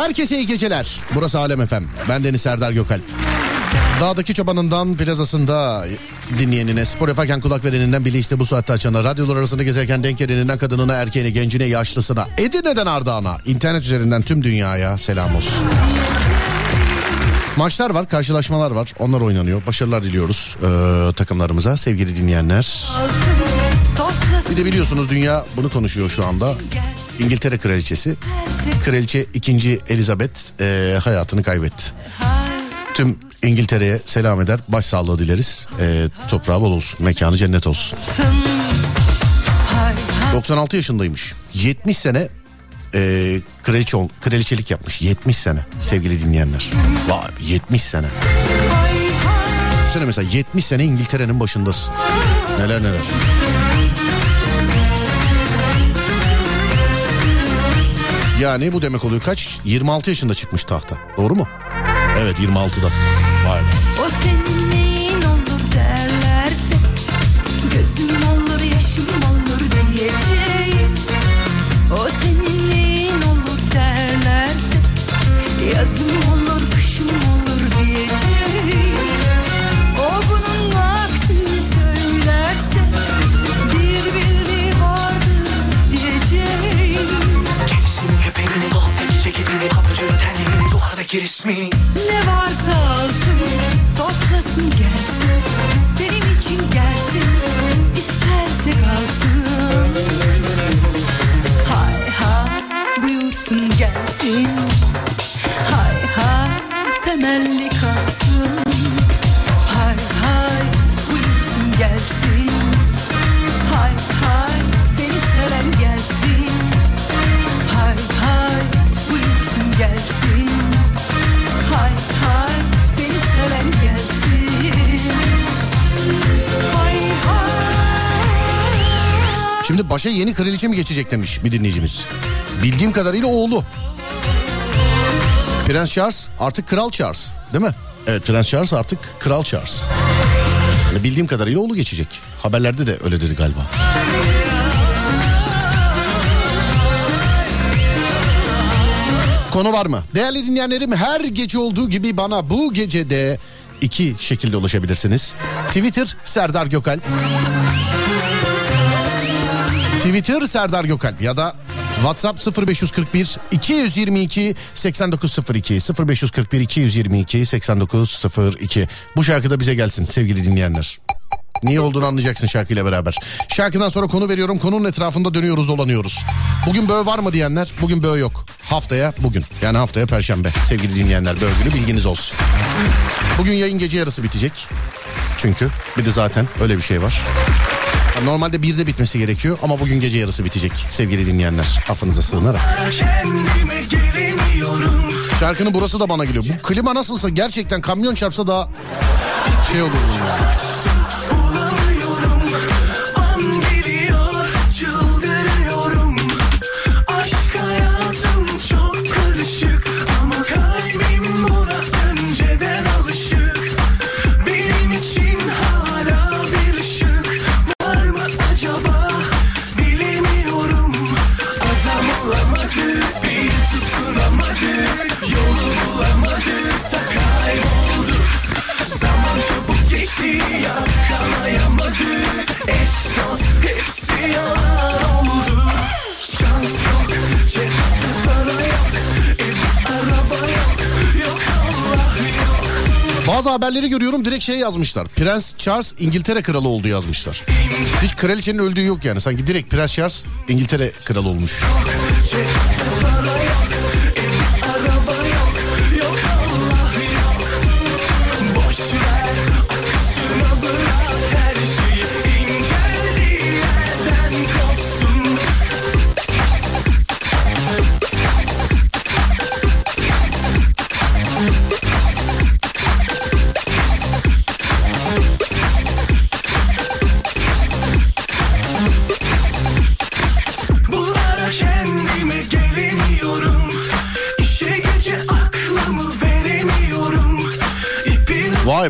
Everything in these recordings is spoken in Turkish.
Herkese iyi geceler. Burası Alem Efem. Ben Deniz Serdar Gökalp. Dağdaki çobanından plazasında dinleyenine, spor yaparken kulak vereninden bile işte bu saatte açana, radyolar arasında gezerken denk geleninden kadınına, erkeğine, gencine, yaşlısına, Edirne'den Ardahan'a, internet üzerinden tüm dünyaya selam olsun. Maçlar var, karşılaşmalar var. Onlar oynanıyor. Başarılar diliyoruz ee, takımlarımıza sevgili dinleyenler. Bir de biliyorsunuz dünya bunu konuşuyor şu anda. İngiltere kraliçesi. Kraliçe 2. Elizabeth e, hayatını kaybetti. Tüm İngiltere'ye selam eder. Başsağlığı dileriz. E, toprağı bol olsun. Mekanı cennet olsun. 96 yaşındaymış. 70 sene e, kraliçe, kraliçelik yapmış. 70 sene sevgili dinleyenler. Vay 70 sene. Sene mesela 70 sene İngiltere'nin başındasın. Neler neler. Yani bu demek oluyor kaç? 26 yaşında çıkmış tahta. Doğru mu? Evet 26'da. Vay be. get it, Smeeny. Başa yeni kraliçe mi geçecek demiş bir dinleyicimiz. Bildiğim kadarıyla oğlu. Prens Charles artık Kral Charles değil mi? Evet Prens Charles artık Kral Charles. Yani bildiğim kadarıyla oğlu geçecek. Haberlerde de öyle dedi galiba. Konu var mı? Değerli dinleyenlerim her gece olduğu gibi bana bu gecede iki şekilde ulaşabilirsiniz. Twitter Serdar Gökalp. Twitter Serdar Gökalp ya da WhatsApp 0541 222 8902 0541 222 8902 Bu şarkı da bize gelsin sevgili dinleyenler. Niye olduğunu anlayacaksın şarkıyla beraber. Şarkıdan sonra konu veriyorum. Konunun etrafında dönüyoruz dolanıyoruz. Bugün böğ var mı diyenler? Bugün böğ yok. Haftaya bugün. Yani haftaya perşembe. Sevgili dinleyenler böğ günü bilginiz olsun. Bugün yayın gece yarısı bitecek. Çünkü bir de zaten öyle bir şey var. Normalde birde bitmesi gerekiyor ama bugün gece yarısı bitecek sevgili dinleyenler. Affınıza sığınarak. Şarkının burası da bana geliyor. Bu klima nasılsa gerçekten kamyon çarpsa daha şey olur yani. Bazı haberleri görüyorum direkt şey yazmışlar. Prens Charles İngiltere kralı oldu yazmışlar. Hiç kraliçenin öldüğü yok yani. Sanki direkt Prens Charles İngiltere kralı olmuş.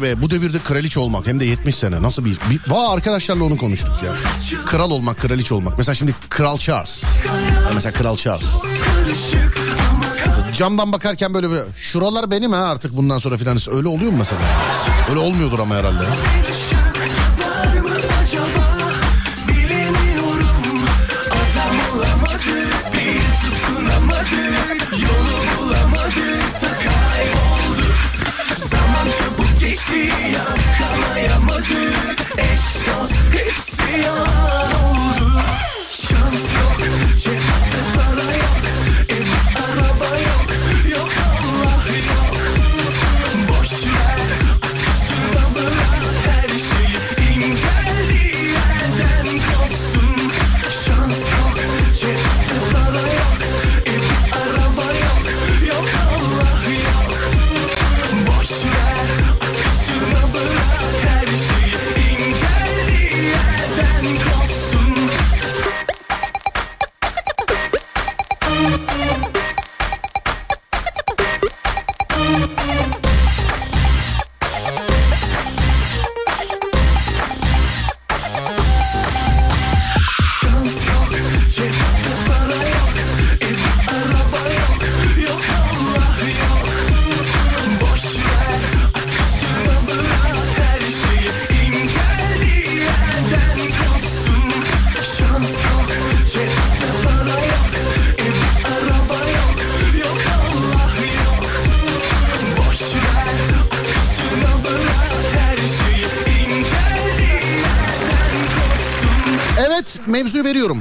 Be bu devirde kraliçe olmak hem de 70 sene nasıl bir... bir... Vay arkadaşlarla onu konuştuk ya. Kral olmak, kraliçe olmak. Mesela şimdi Kral Charles. Yani mesela Kral Charles. camdan bakarken böyle bir şuralar benim ha artık bundan sonra filan öyle oluyor mu mesela? Öyle olmuyordur ama herhalde.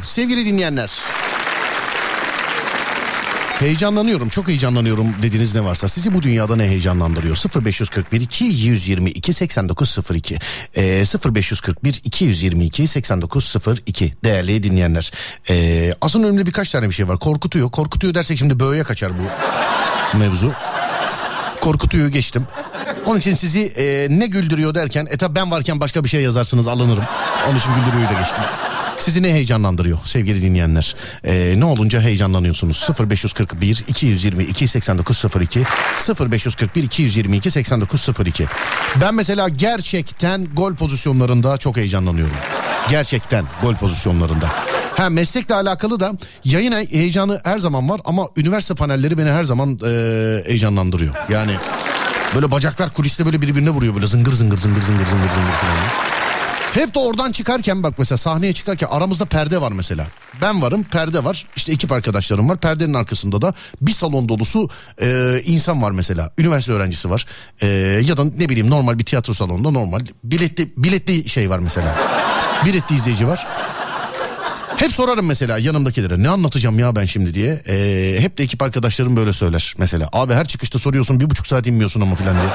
Sevgili dinleyenler. Heyecanlanıyorum çok heyecanlanıyorum dediğiniz ne varsa. Sizi bu dünyada ne heyecanlandırıyor? 0541 222 8902 ee, 0541 222 8902 değerli dinleyenler. Ee, aslında önümde birkaç tane bir şey var. Korkutuyor. Korkutuyor dersek şimdi böğe kaçar bu mevzu. Korkutuyor geçtim. Onun için sizi e, ne güldürüyor derken e tabi ben varken başka bir şey yazarsınız alınırım. Onun için güldürüyor da geçtim sizi ne heyecanlandırıyor sevgili dinleyenler? Ee, ne olunca heyecanlanıyorsunuz? 0541 222 8902 0541 222 8902 Ben mesela gerçekten gol pozisyonlarında çok heyecanlanıyorum. Gerçekten gol pozisyonlarında. Ha meslekle alakalı da yayın heyecanı her zaman var ama üniversite panelleri beni her zaman e, heyecanlandırıyor. Yani böyle bacaklar kuliste böyle birbirine vuruyor böyle zıngır zıngır zıngır zıngır zıngır zıngır falan. Hep de oradan çıkarken bak mesela sahneye çıkarken aramızda perde var mesela. Ben varım perde var işte ekip arkadaşlarım var perdenin arkasında da bir salon dolusu e, insan var mesela. Üniversite öğrencisi var E, ya da ne bileyim normal bir tiyatro salonunda normal biletli, biletli şey var mesela. Biletli izleyici var. Hep sorarım mesela yanımdakilere ne anlatacağım ya ben şimdi diye. E, hep de ekip arkadaşlarım böyle söyler mesela. Abi her çıkışta soruyorsun bir buçuk saat inmiyorsun ama filan diye.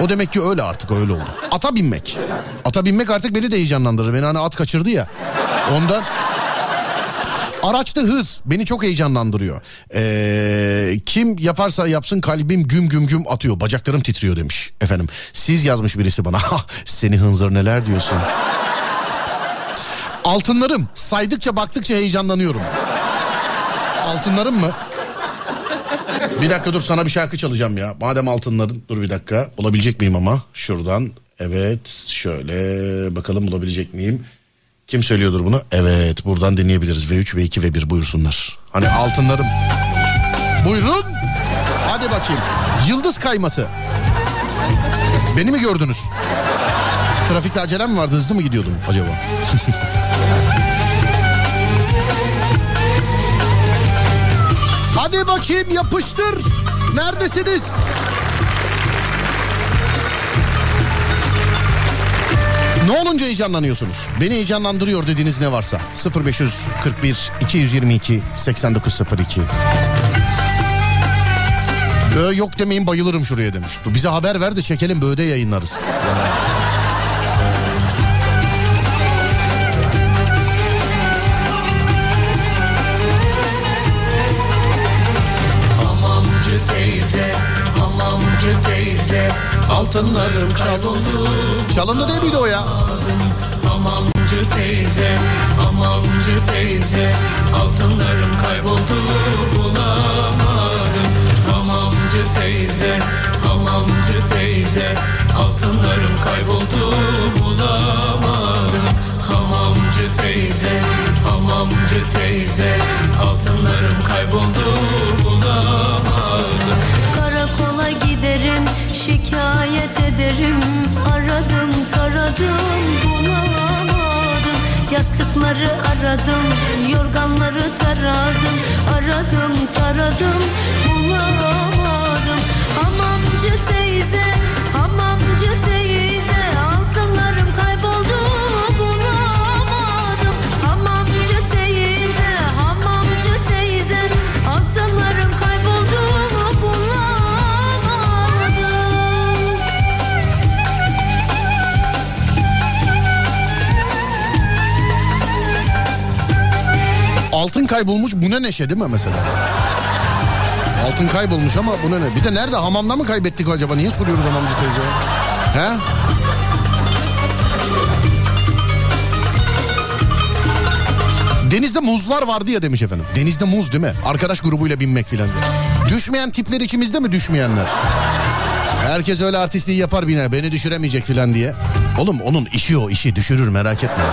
O demek ki öyle artık öyle oldu. Ata binmek. Ata binmek artık beni de heyecanlandırır. Beni hani at kaçırdı ya. Ondan Araçta hız beni çok heyecanlandırıyor. Ee, kim yaparsa yapsın kalbim güm güm güm atıyor. Bacaklarım titriyor demiş efendim. Siz yazmış birisi bana. Seni hınzır neler diyorsun. Altınlarım saydıkça baktıkça heyecanlanıyorum. Altınlarım mı? Bir dakika dur sana bir şarkı çalacağım ya. Madem altınların dur bir dakika. Bulabilecek miyim ama şuradan. Evet şöyle bakalım bulabilecek miyim? Kim söylüyordur bunu? Evet buradan dinleyebiliriz. V3, V2, V1 buyursunlar. Hani altınlarım. Buyurun. Hadi bakayım. Yıldız kayması. Beni mi gördünüz? Trafikte acelem mi vardı hızlı mı gidiyordum acaba? Hadi bakayım yapıştır. Neredesiniz? Ne olunca heyecanlanıyorsunuz? Beni heyecanlandırıyor dediğiniz ne varsa 0541 222 8902 Böyle yok demeyin bayılırım şuraya demiş. Bize haber ver de çekelim böyle yayınlarız. Hamamcı hamamcı teyze Altınlarım kayboldu Çalındı değil miydi o ya? Hamamcı teyze, hamamcı teyze Altınlarım kayboldu. Bulamadım. Hamamcı teyze, hamamcı teyze Altınlarım kayboldu. Bulamadım. Hamamcı teyze, hamamcı teyze Altınlarım kayboldu. Bulamadım şikayet ederim. Aradım taradım bulamadım. Yastıkları aradım yorganları taradım. Aradım taradım bulamadım. Hamamcı teyze Altın kaybolmuş bu ne neşe değil mi mesela? Altın kaybolmuş ama bu ne ne? Bir de nerede hamamda mı kaybettik acaba? Niye soruyoruz hamamcı teyze? He? Denizde muzlar vardı ya demiş efendim. Denizde muz değil mi? Arkadaş grubuyla binmek filan diye. Düşmeyen tipler içimizde mi düşmeyenler? Herkes öyle artistliği yapar biner. Beni düşüremeyecek filan diye. Oğlum onun işi o işi düşürür merak etme.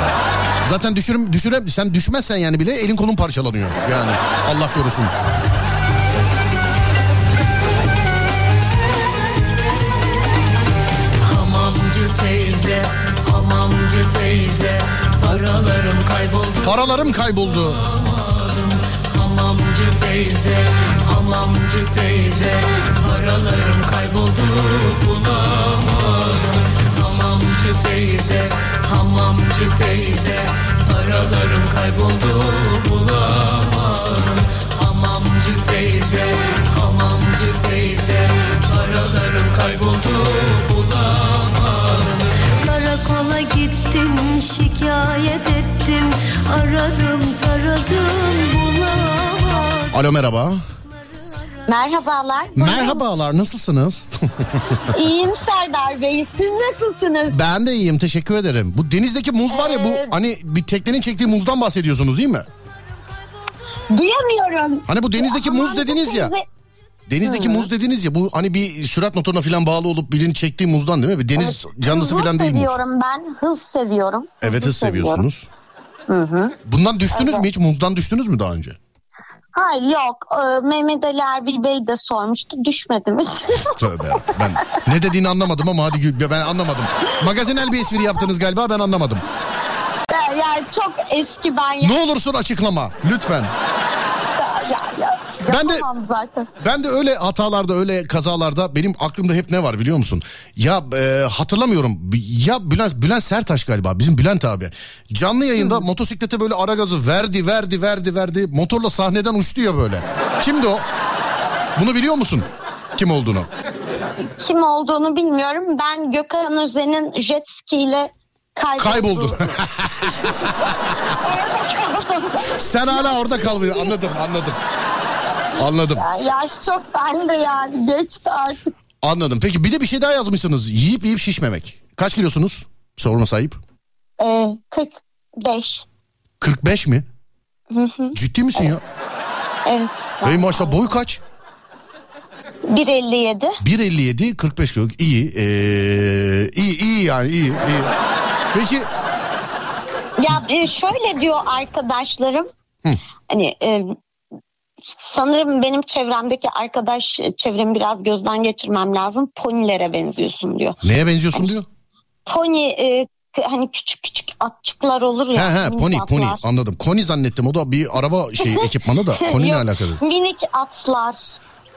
Zaten düşürüm, düşürem, sen düşmezsen yani bile elin kolun parçalanıyor. Yani Allah korusun. Hamamcı teyze, hamamcı teyze Paralarım kayboldu Paralarım kayboldu. Hamamcı teyze, hamamcı teyze Paralarım kayboldu bulamadım Hamamcı teyze, hamamcı teyze Paralarım kayboldu bulamadım Hamamcı teyze, hamamcı teyze Paralarım kayboldu bulamadım Karakola gittim şikayet ettim. Aradım taradım bulamadım Alo merhaba. Merhabalar. Merhabalar nasılsınız? İyiyim Serdar Bey. Siz nasılsınız? ben de iyiyim teşekkür ederim. Bu denizdeki muz var ya bu hani bir teknenin çektiği muzdan bahsediyorsunuz değil mi? Duyamıyorum. Hani bu denizdeki muz dediniz ya. teyze- Denizdeki muz dediniz ya bu hani bir sürat motoruna falan bağlı olup birinin çektiği muzdan değil mi? Bir deniz canlısı Hızlı falan değil muz. seviyorum ben. Hız seviyorum. Evet hız seviyorum. seviyorsunuz. Bundan düştünüz mü hiç? Muzdan düştünüz mü daha önce? Hayır yok. Ee, Mehmet Ali Erbil Bey de sormuştu. Düşmedim hiç. Tövbe. Ben ne dediğini anlamadım ama hadi gül- ben anlamadım. Magazinel bir espri yaptınız galiba ben anlamadım. yani çok eski ben Ne olursun açıklama lütfen. Ben de- zaten. Ben de öyle hatalarda öyle kazalarda benim aklımda hep ne var biliyor musun? Ya e, hatırlamıyorum ya Bülent, Bülent Sertaş galiba bizim Bülent abi. Canlı yayında motosiklete böyle ara gazı verdi verdi verdi verdi motorla sahneden uçtu ya böyle. Kimdi o? Bunu biliyor musun? Kim olduğunu? Kim olduğunu bilmiyorum. Ben Gökhan Özen'in jet ski ile kayboldu. Kayboldu. Sen hala orada kalmıyor. Anladım anladım. Anladım. Ya, yaş çok bende yani. Geçti artık. Anladım. Peki bir de bir şey daha yazmışsınız. Yiyip yiyip şişmemek. Kaç kilosunuz? Sorma sahip. Ee, 45. 45 mi? Ciddi misin ya? Evet. Ey maşallah boy kaç? 1.57. 1.57 45 kilo. İyi. Ee, iyi iyi yani iyi. iyi. Peki Ya e, şöyle diyor arkadaşlarım. Hani e, sanırım benim çevremdeki arkadaş e, çevremi biraz gözden geçirmem lazım. Ponilere benziyorsun diyor. neye benziyorsun diyor? Pony e, hani küçük küçük atçıklar olur He ya. he minik pony pony atlar. anladım. Koni zannettim o da bir araba şey ekipmanı da koniyle Yok, alakalı. Minik atlar.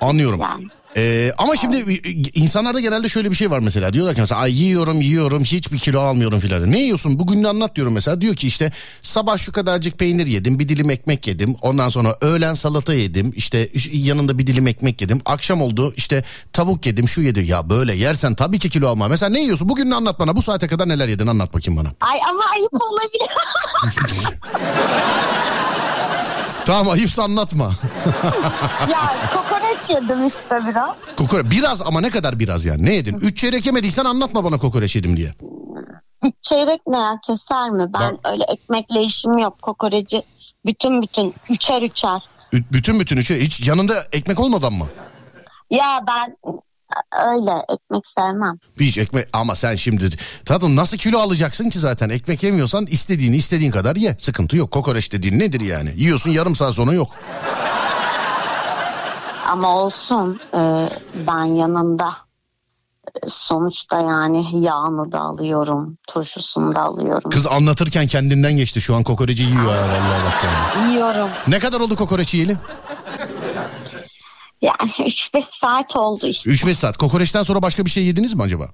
Anlıyorum. Yani. Ee, ama şimdi e, insanlarda genelde şöyle bir şey var mesela. Diyorlar ki mesela Ay, yiyorum yiyorum hiçbir kilo almıyorum filan. Ne yiyorsun? Bugün anlat diyorum mesela. Diyor ki işte sabah şu kadarcık peynir yedim. Bir dilim ekmek yedim. Ondan sonra öğlen salata yedim. işte yanında bir dilim ekmek yedim. Akşam oldu işte tavuk yedim şu yedim. Ya böyle yersen tabii ki kilo alma. Mesela ne yiyorsun? Bugün anlat bana. Bu saate kadar neler yedin anlat bakayım bana. Ay ama ayıp olabilir. Tamam ayıpsa anlatma. ya kokoreç yedim işte biraz. Kokoreç biraz ama ne kadar biraz yani? Ne yedin? Üç çeyrek yemediysen anlatma bana kokoreç yedim diye. Üç çeyrek ne ya keser mi? Ben öyle ekmekle işim yok. Kokoreci bütün bütün üçer üçer. Ü- Bütün bütün şey hiç yanında ekmek olmadan mı? Ya ben öyle ekmek sevmem. Hiç ekmek ama sen şimdi tadın nasıl kilo alacaksın ki zaten ekmek yemiyorsan istediğini istediğin kadar ye sıkıntı yok kokoreç dediğin nedir yani yiyorsun yarım saat sonra yok Ama olsun e, ben yanında sonuçta yani yağını da alıyorum, turşusunu da alıyorum. Kız anlatırken kendinden geçti şu an kokoreci yiyor ha vallahi bak yani. Yiyorum. Ne kadar oldu kokoreç yiyeli? Yani 3-5 saat oldu işte. 3-5 saat. Kokoreçten sonra başka bir şey yediniz mi acaba?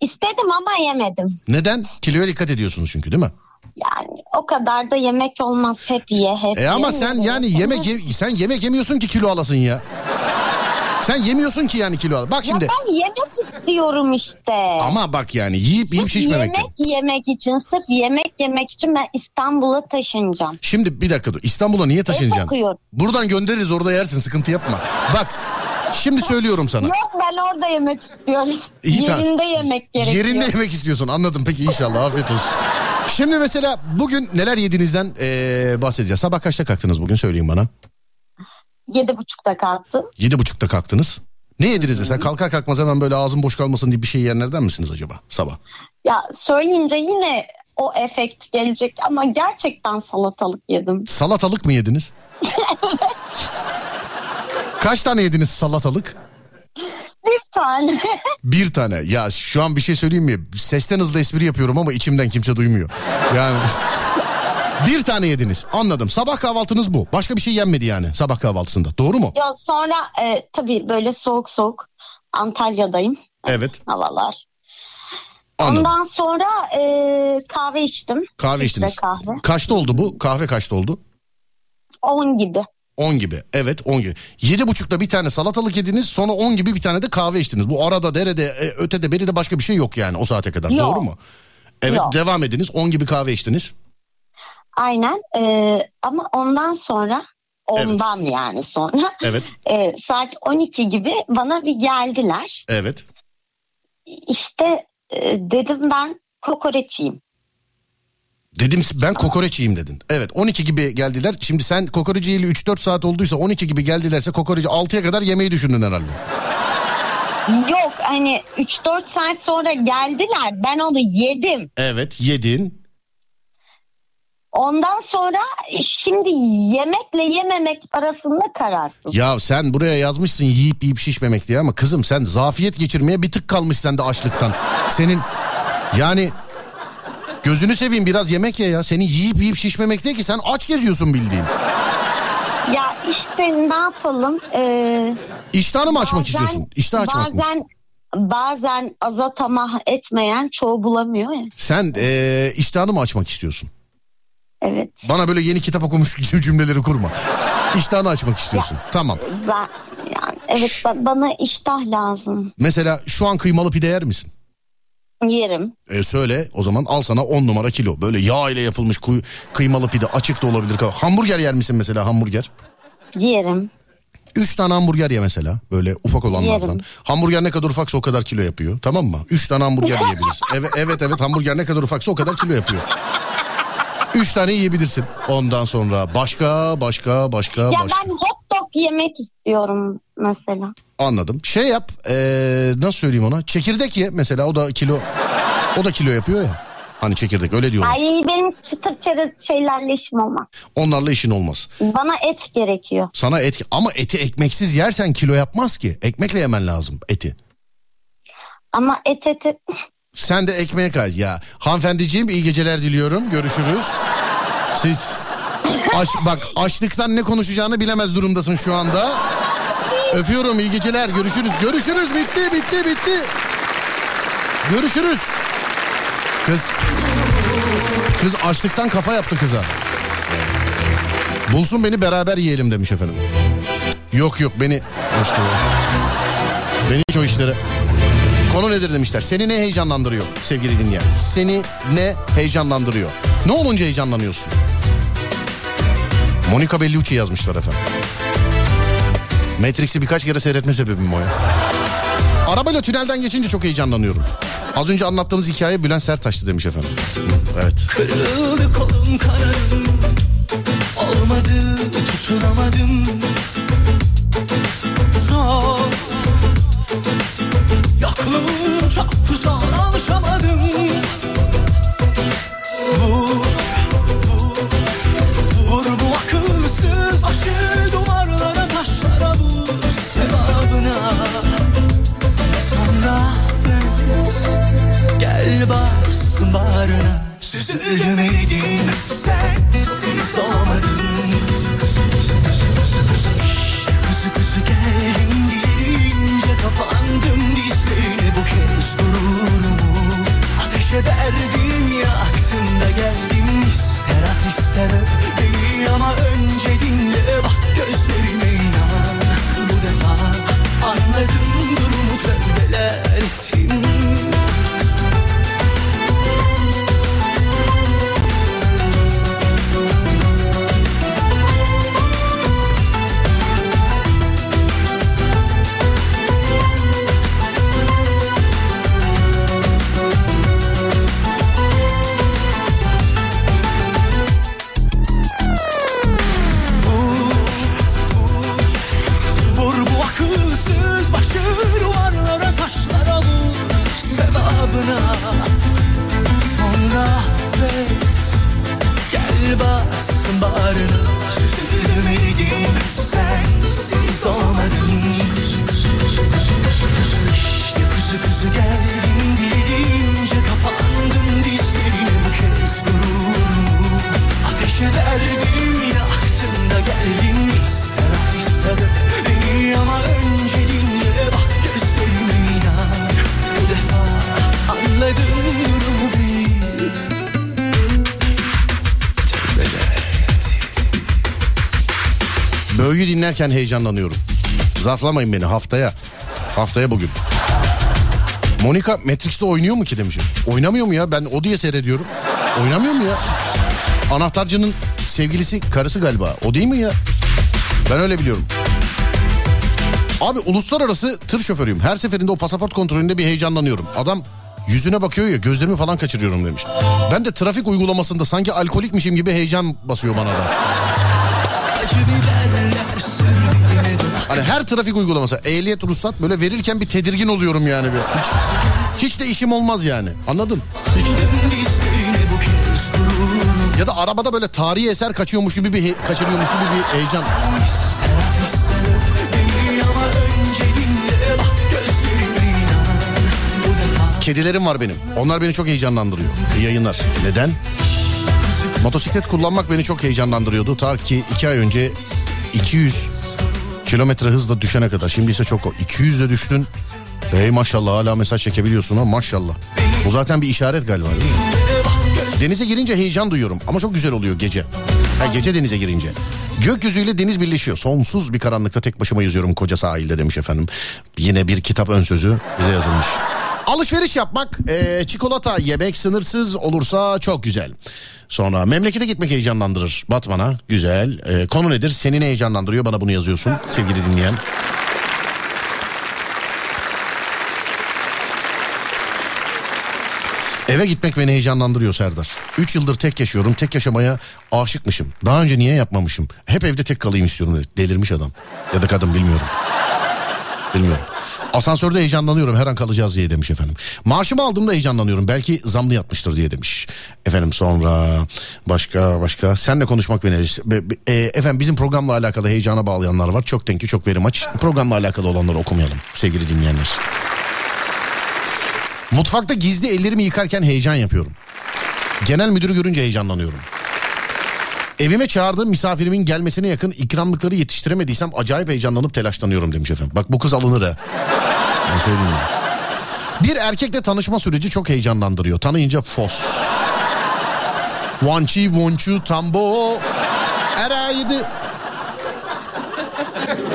İstedim ama yemedim. Neden? Kiloya dikkat ediyorsunuz çünkü değil mi? Yani o kadar da yemek olmaz. Hep ye, hep E ama sen yani yemek ye- sen yemek yemiyorsun ki kilo alasın ya. Sen yemiyorsun ki yani kilo al. Bak şimdi. Ya ben yemek istiyorum işte. Ama bak yani yiyip yiyip Sırf şişmemek. yemek yemek için, sırf yemek yemek için ben İstanbul'a taşınacağım. Şimdi bir dakika dur. İstanbul'a niye taşınacaksın? Buradan göndeririz orada yersin sıkıntı yapma. Bak şimdi söylüyorum sana. Yok ben orada yemek istiyorum. İyi, tamam. Yerinde yemek gerekiyor. Yerinde yemek istiyorsun anladım peki inşallah afiyet olsun. Şimdi mesela bugün neler yediğinizden eee, bahsedeceğiz. Sabah kaçta kalktınız bugün söyleyin bana. Yedi buçukta kalktım. Yedi buçukta kalktınız. Ne yediniz mesela kalkar kalkmaz hemen böyle ağzım boş kalmasın diye bir şey yiyenlerden misiniz acaba sabah? Ya söyleyince yine o efekt gelecek ama gerçekten salatalık yedim. Salatalık mı yediniz? Kaç tane yediniz salatalık? Bir tane. Bir tane. Ya şu an bir şey söyleyeyim mi? Sesten hızlı espri yapıyorum ama içimden kimse duymuyor. Yani bir tane yediniz. Anladım. Sabah kahvaltınız bu. Başka bir şey yenmedi yani sabah kahvaltısında. Doğru mu? ya sonra e, tabii böyle soğuk soğuk Antalya'dayım Evet. havalar. Anladım. Ondan sonra e, kahve içtim. Kahve Filtre içtiniz. kahve. Kaçta oldu bu? Kahve kaçta oldu? 10 gibi. 10 gibi. Evet 10 gibi. 7.30'da bir tane salatalık yediniz sonra 10 gibi bir tane de kahve içtiniz. Bu arada derede e, ötede beride başka bir şey yok yani o saate kadar. Yok. Doğru mu? Evet Yok. devam ediniz 10 gibi kahve içtiniz. Aynen e, ama ondan sonra ondan yani sonra Evet e, saat 12 gibi bana bir geldiler. evet. İşte e, dedim ben kokoreçiyim. Dedim ben kokoreç yiyeyim dedin. Evet 12 gibi geldiler. Şimdi sen kokoreç yiyeli 3-4 saat olduysa 12 gibi geldilerse kokoreç 6'ya kadar yemeği düşündün herhalde. Yok hani 3-4 saat sonra geldiler ben onu yedim. Evet yedin. Ondan sonra şimdi yemekle yememek arasında kararsız. Ya sen buraya yazmışsın yiyip yiyip şişmemek diye ama kızım sen zafiyet geçirmeye bir tık kalmış sende açlıktan. Senin yani gözünü seveyim biraz yemek ye ya. Senin yiyip yiyip şişmemek değil ki sen aç geziyorsun bildiğin. Ya işte ne yapalım? Ee, İştahını mı açmak bazen- istiyorsun? İştah açmak mı? Bazen bazen aza tamah etmeyen çoğu bulamıyor ya. Sen eee iştahını mı açmak istiyorsun? Evet. Bana böyle yeni kitap okumuş gibi cümleleri kurma. İştahını açmak istiyorsun. Tamam. Ben yani evet ba- bana iştah lazım. Mesela şu an kıymalı pide yer misin? Yerim. E söyle o zaman al sana 10 numara kilo. Böyle yağ ile yapılmış kuy- kıymalı pide açık da olabilir. Hamburger yer misin mesela hamburger? Yerim. 3 tane hamburger ye mesela böyle ufak olanlardan. Yerim. Hamburger ne kadar ufaksa o kadar kilo yapıyor tamam mı? 3 tane hamburger yiyebilirsin. Evet evet evet hamburger ne kadar ufaksa o kadar kilo yapıyor. 3 tane yiyebilirsin. Ondan sonra başka başka başka Ya başka. ben dog yemek istiyorum mesela. Anladım. Şey yap ee, nasıl söyleyeyim ona? Çekirdek ye mesela o da kilo o da kilo yapıyor ya. Hani çekirdek öyle diyorlar. Ay benim çıtır çerez şeylerle işim olmaz. Onlarla işin olmaz. Bana et gerekiyor. Sana et ama eti ekmeksiz yersen kilo yapmaz ki. Ekmekle yemen lazım eti. Ama et et et. Sen de ekmeğe kay. Ya hanımefendiciğim iyi geceler diliyorum. Görüşürüz. Siz aç, bak açlıktan ne konuşacağını bilemez durumdasın şu anda. Öpüyorum iyi geceler. Görüşürüz. Görüşürüz. Bitti bitti bitti. Görüşürüz. Kız. Kız açlıktan kafa yaptı kıza. Bulsun beni beraber yiyelim demiş efendim. Yok yok beni. İşte. Beni hiç o işlere. Konu nedir demişler. Seni ne heyecanlandırıyor sevgili dinleyen? Seni ne heyecanlandırıyor? Ne olunca heyecanlanıyorsun? Monica Bellucci yazmışlar efendim. Matrix'i birkaç kere seyretme sebebim o ya. Arabayla tünelden geçince çok heyecanlanıyorum. Az önce anlattığınız hikaye Bülent Sertaş'tı demiş efendim. Evet. Kırıldı kolum kanarım Olmadı tutunamadım Zor Yokluğun çok zor alışamadım bastın bağrına. Süzüldüm eridim sensiz olamadım İşte kuzu kuzu geldim gelince kapandım dizlerine bu kez gururumu Ateşe verdim yaktım da geldim. İster at ister öp beni ama önce dinle bak gözlerime dinlerken heyecanlanıyorum. Zaflamayın beni haftaya. Haftaya bugün. Monika Matrix'te oynuyor mu ki demişim. Oynamıyor mu ya? Ben o diye seyrediyorum. Oynamıyor mu ya? Anahtarcının sevgilisi karısı galiba. O değil mi ya? Ben öyle biliyorum. Abi uluslararası tır şoförüyüm. Her seferinde o pasaport kontrolünde bir heyecanlanıyorum. Adam yüzüne bakıyor ya gözlerimi falan kaçırıyorum demiş. Ben de trafik uygulamasında sanki alkolikmişim gibi heyecan basıyor bana da. Hani her trafik uygulaması ehliyet ruhsat böyle verirken bir tedirgin oluyorum yani. Bir. Hiç, hiç de işim olmaz yani anladın? Hiç de. Ya da arabada böyle tarihi eser kaçıyormuş gibi bir kaçırıyormuş gibi bir heyecan. Kedilerim var benim. Onlar beni çok heyecanlandırıyor. Yayınlar. Neden? Motosiklet kullanmak beni çok heyecanlandırıyordu. Ta ki iki ay önce 200 kilometre hızla düşene kadar. Şimdi ise çok 200 de düştün. Hey maşallah hala mesaj çekebiliyorsun ha maşallah. Bu zaten bir işaret galiba değil mi? Denize girince heyecan duyuyorum ama çok güzel oluyor gece. Ha, gece denize girince. Gökyüzüyle deniz birleşiyor. Sonsuz bir karanlıkta tek başıma yüzüyorum koca sahilde demiş efendim. Yine bir kitap ön sözü bize yazılmış. Alışveriş yapmak, e, çikolata yemek sınırsız olursa çok güzel. Sonra memlekete gitmek heyecanlandırır. Batman'a güzel. E, konu nedir? Seni ne heyecanlandırıyor? Bana bunu yazıyorsun sevgili dinleyen. Eve gitmek beni heyecanlandırıyor Serdar. 3 yıldır tek yaşıyorum. Tek yaşamaya aşıkmışım. Daha önce niye yapmamışım? Hep evde tek kalayım istiyorum. Delirmiş adam. Ya da kadın bilmiyorum. Bilmiyorum. Asansörde heyecanlanıyorum her an kalacağız diye demiş efendim. Maaşımı aldığımda heyecanlanıyorum. Belki zamlı yatmıştır diye demiş. Efendim sonra başka başka senle konuşmak beni be- be- e, efendim bizim programla alakalı heyecana bağlayanlar var. Çok you çok verim aç. Programla alakalı olanları okumayalım sevgili dinleyenler. Mutfakta gizli ellerimi yıkarken heyecan yapıyorum. Genel müdürü görünce heyecanlanıyorum. Evime çağırdığım misafirimin gelmesine yakın ikramlıkları yetiştiremediysem acayip heyecanlanıp telaşlanıyorum demiş efendim. Bak bu kız alınır ha. Bir erkekle tanışma süreci çok heyecanlandırıyor. Tanıyınca fos. Vançi vonçu tambo. Eraydı.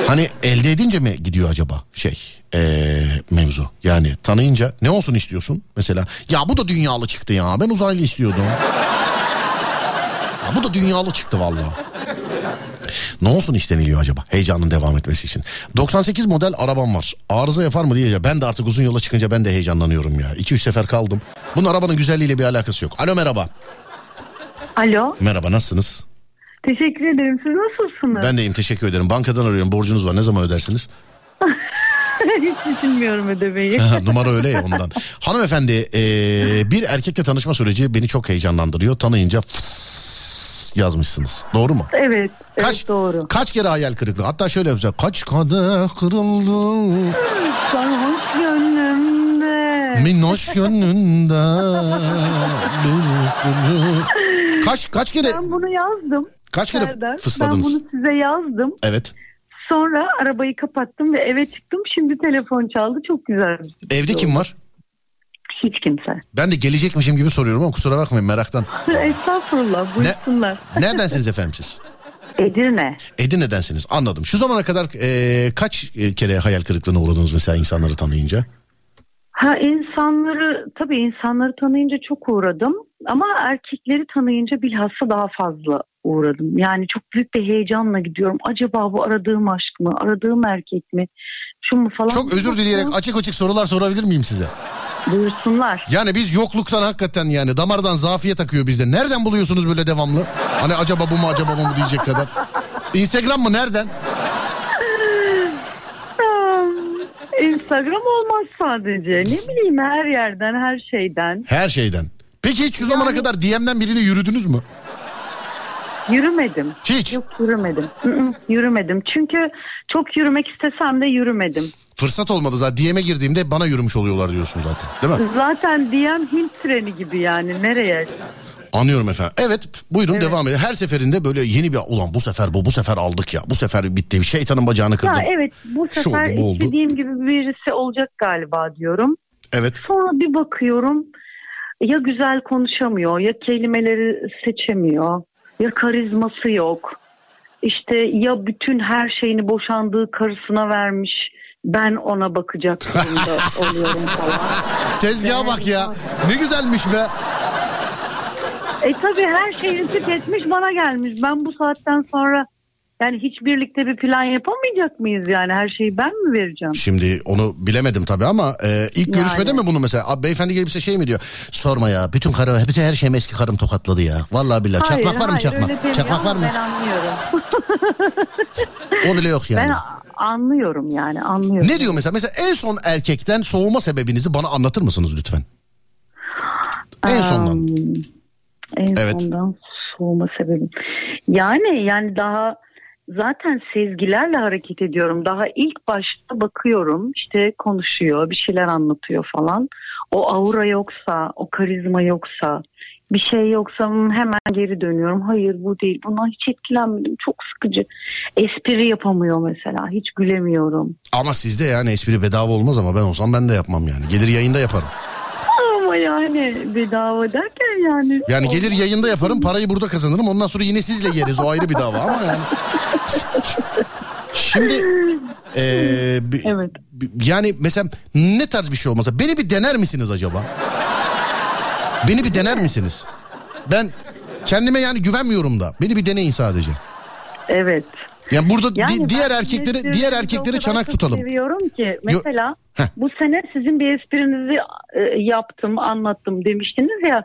Hani elde edince mi gidiyor acaba şey ee, mevzu? Yani tanıyınca ne olsun istiyorsun mesela? Ya bu da dünyalı çıktı ya ben uzaylı istiyordum. Ya bu da dünyalı çıktı vallahi. Ne olsun isteniliyor acaba heyecanın devam etmesi için? 98 model arabam var. Arıza yapar mı diye ya ben de artık uzun yola çıkınca ben de heyecanlanıyorum ya. 2-3 sefer kaldım. Bunun arabanın güzelliğiyle bir alakası yok. Alo merhaba. Alo. Merhaba nasılsınız? Teşekkür ederim. Siz nasılsınız? Ben de iyiyim teşekkür ederim. Bankadan arıyorum borcunuz var ne zaman ödersiniz? Hiç düşünmüyorum ödemeyi. Numara öyle ya ondan. Hanımefendi eee, bir erkekle tanışma süreci beni çok heyecanlandırıyor. Tanıyınca fıs yazmışsınız. Doğru mu? evet. Kaç, Evet doğru. Kaç kere hayal kırıklığı? Hatta şöyle yapacak. Kaç kadeh kırıldı. Sarhoş gönlümde. Minnoş yönünde. kaç kaç kere Ben bunu yazdım. kaç kere Serdar. Ben fısladınız? bunu size yazdım. Evet. Sonra arabayı kapattım ve eve çıktım. Şimdi telefon çaldı. Çok güzel. Evde kim oldu. var? Hiç kimse. Ben de gelecekmişim gibi soruyorum ama kusura bakmayın meraktan. Estağfurullah. Buyursunlar. Neredensiniz efendim siz? Edirne. Edirne'densiniz anladım. Şu zamana kadar e, kaç e, kere hayal kırıklığına uğradınız mesela insanları tanıyınca? Ha insanları tabii insanları tanıyınca çok uğradım ama erkekleri tanıyınca bilhassa daha fazla uğradım. Yani çok büyük bir heyecanla gidiyorum. Acaba bu aradığım aşk mı? Aradığım erkek mi? Şu mu falan. Çok özür dileyerek açık açık sorular sorabilir miyim size? Buyursunlar. Yani biz yokluktan hakikaten yani damardan zafiyet akıyor bizde. Nereden buluyorsunuz böyle devamlı? Hani acaba bu mu acaba bu mu diyecek kadar. Instagram mı nereden? Instagram olmaz sadece. Ne bileyim her yerden, her şeyden. Her şeyden. Peki hiç şu zamana kadar DM'den birini yürüdünüz mü? Yürümedim. Hiç. Yok yürümedim. Yürümedim. Çünkü çok yürümek istesem de yürümedim. Fırsat olmadı zaten. DM'e girdiğimde bana yürümüş oluyorlar diyorsun zaten. Değil mi? Zaten DM Hint treni gibi yani. Nereye? Anlıyorum efendim. Evet buyurun devam edin. Her seferinde böyle yeni bir ulan bu sefer bu bu sefer aldık ya. Bu sefer bitti. Şeytanın bacağını kırdım. Ya evet bu Şu sefer oldu, bu oldu. istediğim gibi birisi olacak galiba diyorum. Evet. Sonra bir bakıyorum ya güzel konuşamıyor ya kelimeleri seçemiyor ya karizması yok. İşte ya bütün her şeyini boşandığı karısına vermiş ben ona bakacak durumda oluyorum falan. Tezgaha bak ya. Ne güzelmiş be. E tabii her şeyini tüketmiş bana gelmiş. Ben bu saatten sonra yani hiç birlikte bir plan yapamayacak mıyız yani? Her şeyi ben mi vereceğim? Şimdi onu bilemedim tabii ama e, ilk Yani. görüşmede mi bunu mesela? Abi, beyefendi gelip size şey mi diyor? Sorma ya bütün karı, bütün her şeyim eski karım tokatladı ya. Vallahi billahi. Hayır, çakmak var mı hayır, çakmak? Çakmak var mı? Ben anlıyorum. O bile yok yani. Ben anlıyorum yani anlıyorum. Ne diyor mesela? Mesela en son erkekten soğuma sebebinizi bana anlatır mısınız lütfen? En sondan. En Evet. sondan soğuma sebebim. Yani yani daha zaten sezgilerle hareket ediyorum. Daha ilk başta bakıyorum işte konuşuyor bir şeyler anlatıyor falan. O aura yoksa o karizma yoksa bir şey yoksa hemen geri dönüyorum. Hayır bu değil bundan hiç etkilenmedim çok sıkıcı. Espri yapamıyor mesela hiç gülemiyorum. Ama sizde yani espri bedava olmaz ama ben olsam ben de yapmam yani. Gelir yayında yaparım. Ama yani bedava derken yani. Yani gelir yayında yaparım parayı burada kazanırım ondan sonra yine sizle yeriz o ayrı bir dava ama yani. Şimdi bi- Evet. yani mesela ne tarz bir şey olmasa beni bir dener misiniz acaba? Beni bir dener misiniz? Ben kendime yani güvenmiyorum da beni bir deneyin sadece. Evet. Yani burada di- Yani diğer ben erkekleri diğer erkekleri çanak tutalım. Seviyorum ki mesela Heh. bu sene sizin bir esprinizi e, yaptım anlattım demiştiniz ya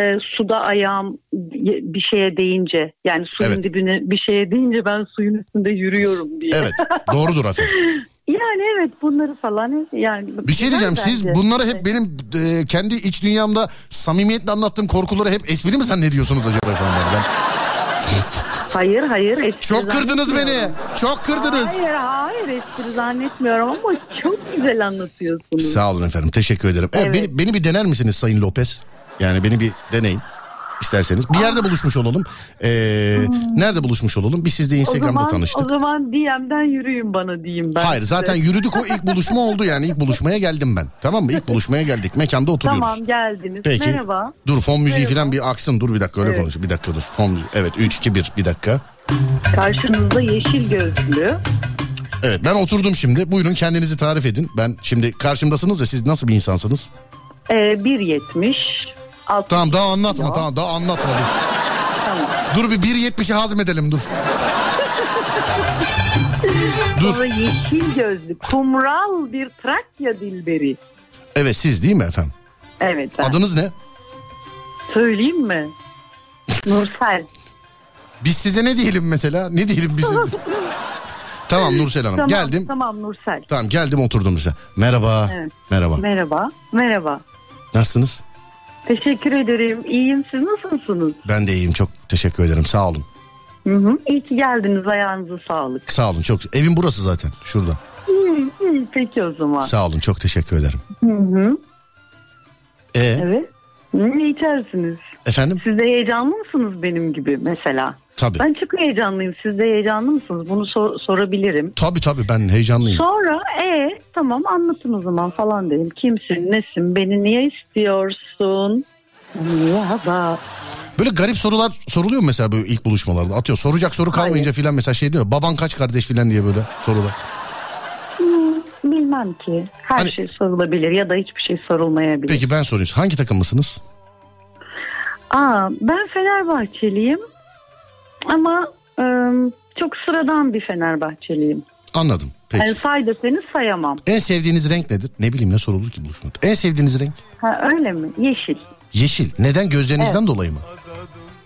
e, suda ayağım bir şeye değince yani suyun Evet. dibine bir şeye değince ben suyun üstünde yürüyorum diye. Evet doğrudur efendim. Yani evet bunları falan yani. Bir şey diyeceğim siz bence. bunları hep benim e, kendi iç dünyamda samimiyetle anlattığım korkuları hep espri mi zannediyorsunuz acaba efendim? Ben- Hayır hayır. espri Çok kırdınız beni. Çok kırdınız. Hayır hayır espri zannetmiyorum ama çok güzel anlatıyorsunuz. Sağ olun efendim teşekkür ederim. Evet, Evet. Beni, beni bir dener misiniz Sayın Lopez? Yani beni bir deneyin isterseniz. Bir yerde buluşmuş olalım. Ee, Nerede buluşmuş olalım? Biz sizle Hmm. o Instagram'da zaman, tanıştık. O zaman DM'den yürüyün bana diyeyim ben. Hayır size. zaten yürüdük o ilk buluşma oldu yani ilk buluşmaya geldim ben. Tamam mı? İlk buluşmaya geldik. Mekanda oturuyoruz. Tamam geldiniz. Peki. Merhaba. Dur fon müziği Merhaba. falan bir aksın. Dur bir dakika öyle Evet. konuş. Bir dakika dur. Fon müziği. Evet 3 2 1 bir dakika. Karşınızda yeşil gözlü. Evet ben oturdum şimdi. Buyurun kendinizi tarif edin. Ben şimdi karşımdasınız ya siz nasıl bir insansınız? E, 1.70. Alt, Tamam daha anlatma Ya. tamam daha anlatma dur. Tamam. Dur bir 1.70'i hazmedelim dur. dur. Sonra yeşil gözlü. Kumral bir Trakya dilberi. Evet siz değil mi efendim? Evet ben. Adınız ne? Söyleyeyim mi? Nursel. Biz size ne diyelim mesela? Ne diyelim biz? tamam Nursel Hanım Tamam, geldim. Tamam Nursel. Tamam geldim oturdum size. Merhaba. Evet. Merhaba. Merhaba. Merhaba. Nasılsınız? Teşekkür ederim. İyiyim. Siz nasılsınız? Ben de iyiyim çok teşekkür ederim sağ olun. Hı hı. İyi ki geldiniz. Ayağınıza sağlık. Sağ olun çok. Evim burası zaten şurada. Hı, hı, Peki o zaman. Sağ olun çok teşekkür ederim. Hı hı. E Evet. Ne içersiniz? efendim? Siz de heyecanlı mısınız benim gibi mesela? Tabii. Ben çok heyecanlıyım. Siz de heyecanlı mısınız? Bunu sor- sorabilirim. Tabii tabii ben heyecanlıyım. Sonra e tamam anlatın o zaman falan dedim. Kimsin, nesin, beni niye istiyorsun? Ya da Böyle garip sorular soruluyor mu mesela böyle ilk buluşmalarda? Atıyor soracak soru kalmayınca filan mesela şey diyor. Baban kaç kardeş filan diye böyle sorular. bilmem ki. Her Hani- şey sorulabilir ya da hiçbir şey sorulmayabilir. Peki ben sorayım. Hangi takımlısınız? Aa, ben Fenerbahçeliyim ama e, çok sıradan bir Fenerbahçeliyim. Anladım. Peki. Yani say deseniz sayamam. En sevdiğiniz renk nedir? Ne bileyim ne sorulur ki buluşmada. En sevdiğiniz renk? Ha, öyle mi? Yeşil. Yeşil. Neden? Gözlerinizden dolayı mı?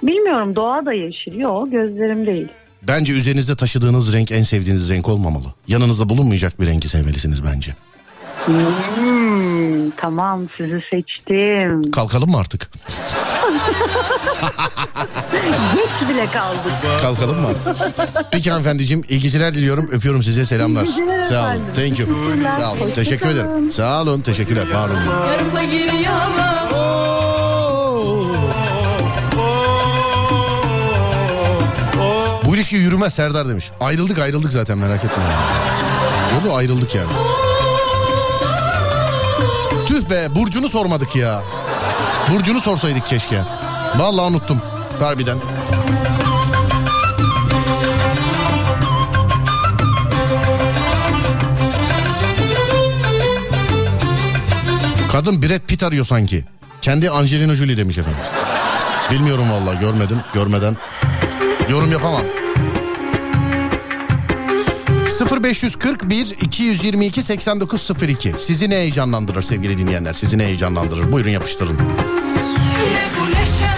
Bilmiyorum doğa da yeşil. Yok gözlerim değil. Bence üzerinizde taşıdığınız renk en sevdiğiniz renk olmamalı. Yanınızda bulunmayacak bir rengi sevmelisiniz bence. Hmm, tamam sizi seçtim. Kalkalım mı artık? Geç bile kaldık. Kalkalım mı artık? Peki hanımefendiciğim iyi geceler diliyorum. Öpüyorum size selamlar. Sağ olun. Thank you. Sağ olun. Teşekkür ederim. Sağ olun. Teşekkürler. Var olun. Giriyor Bu ilişki yürümez Serdar demiş. Ayrıldık ayrıldık zaten merak etme. Oldu ayrıldık yani. Tüh be Burcu'nu sormadık ya. Burcu'nu sorsaydık keşke. Vallahi unuttum. Harbiden. Kadın Brad Pitt arıyor sanki. Kendi Angelina Jolie demiş efendim. Bilmiyorum vallahi görmedim. Görmeden yorum yapamam. 0541 222 8902 Sizi ne heyecanlandırır sevgili dinleyenler? Sizi ne heyecanlandırır? Buyurun yapıştırın. Ne bu neşe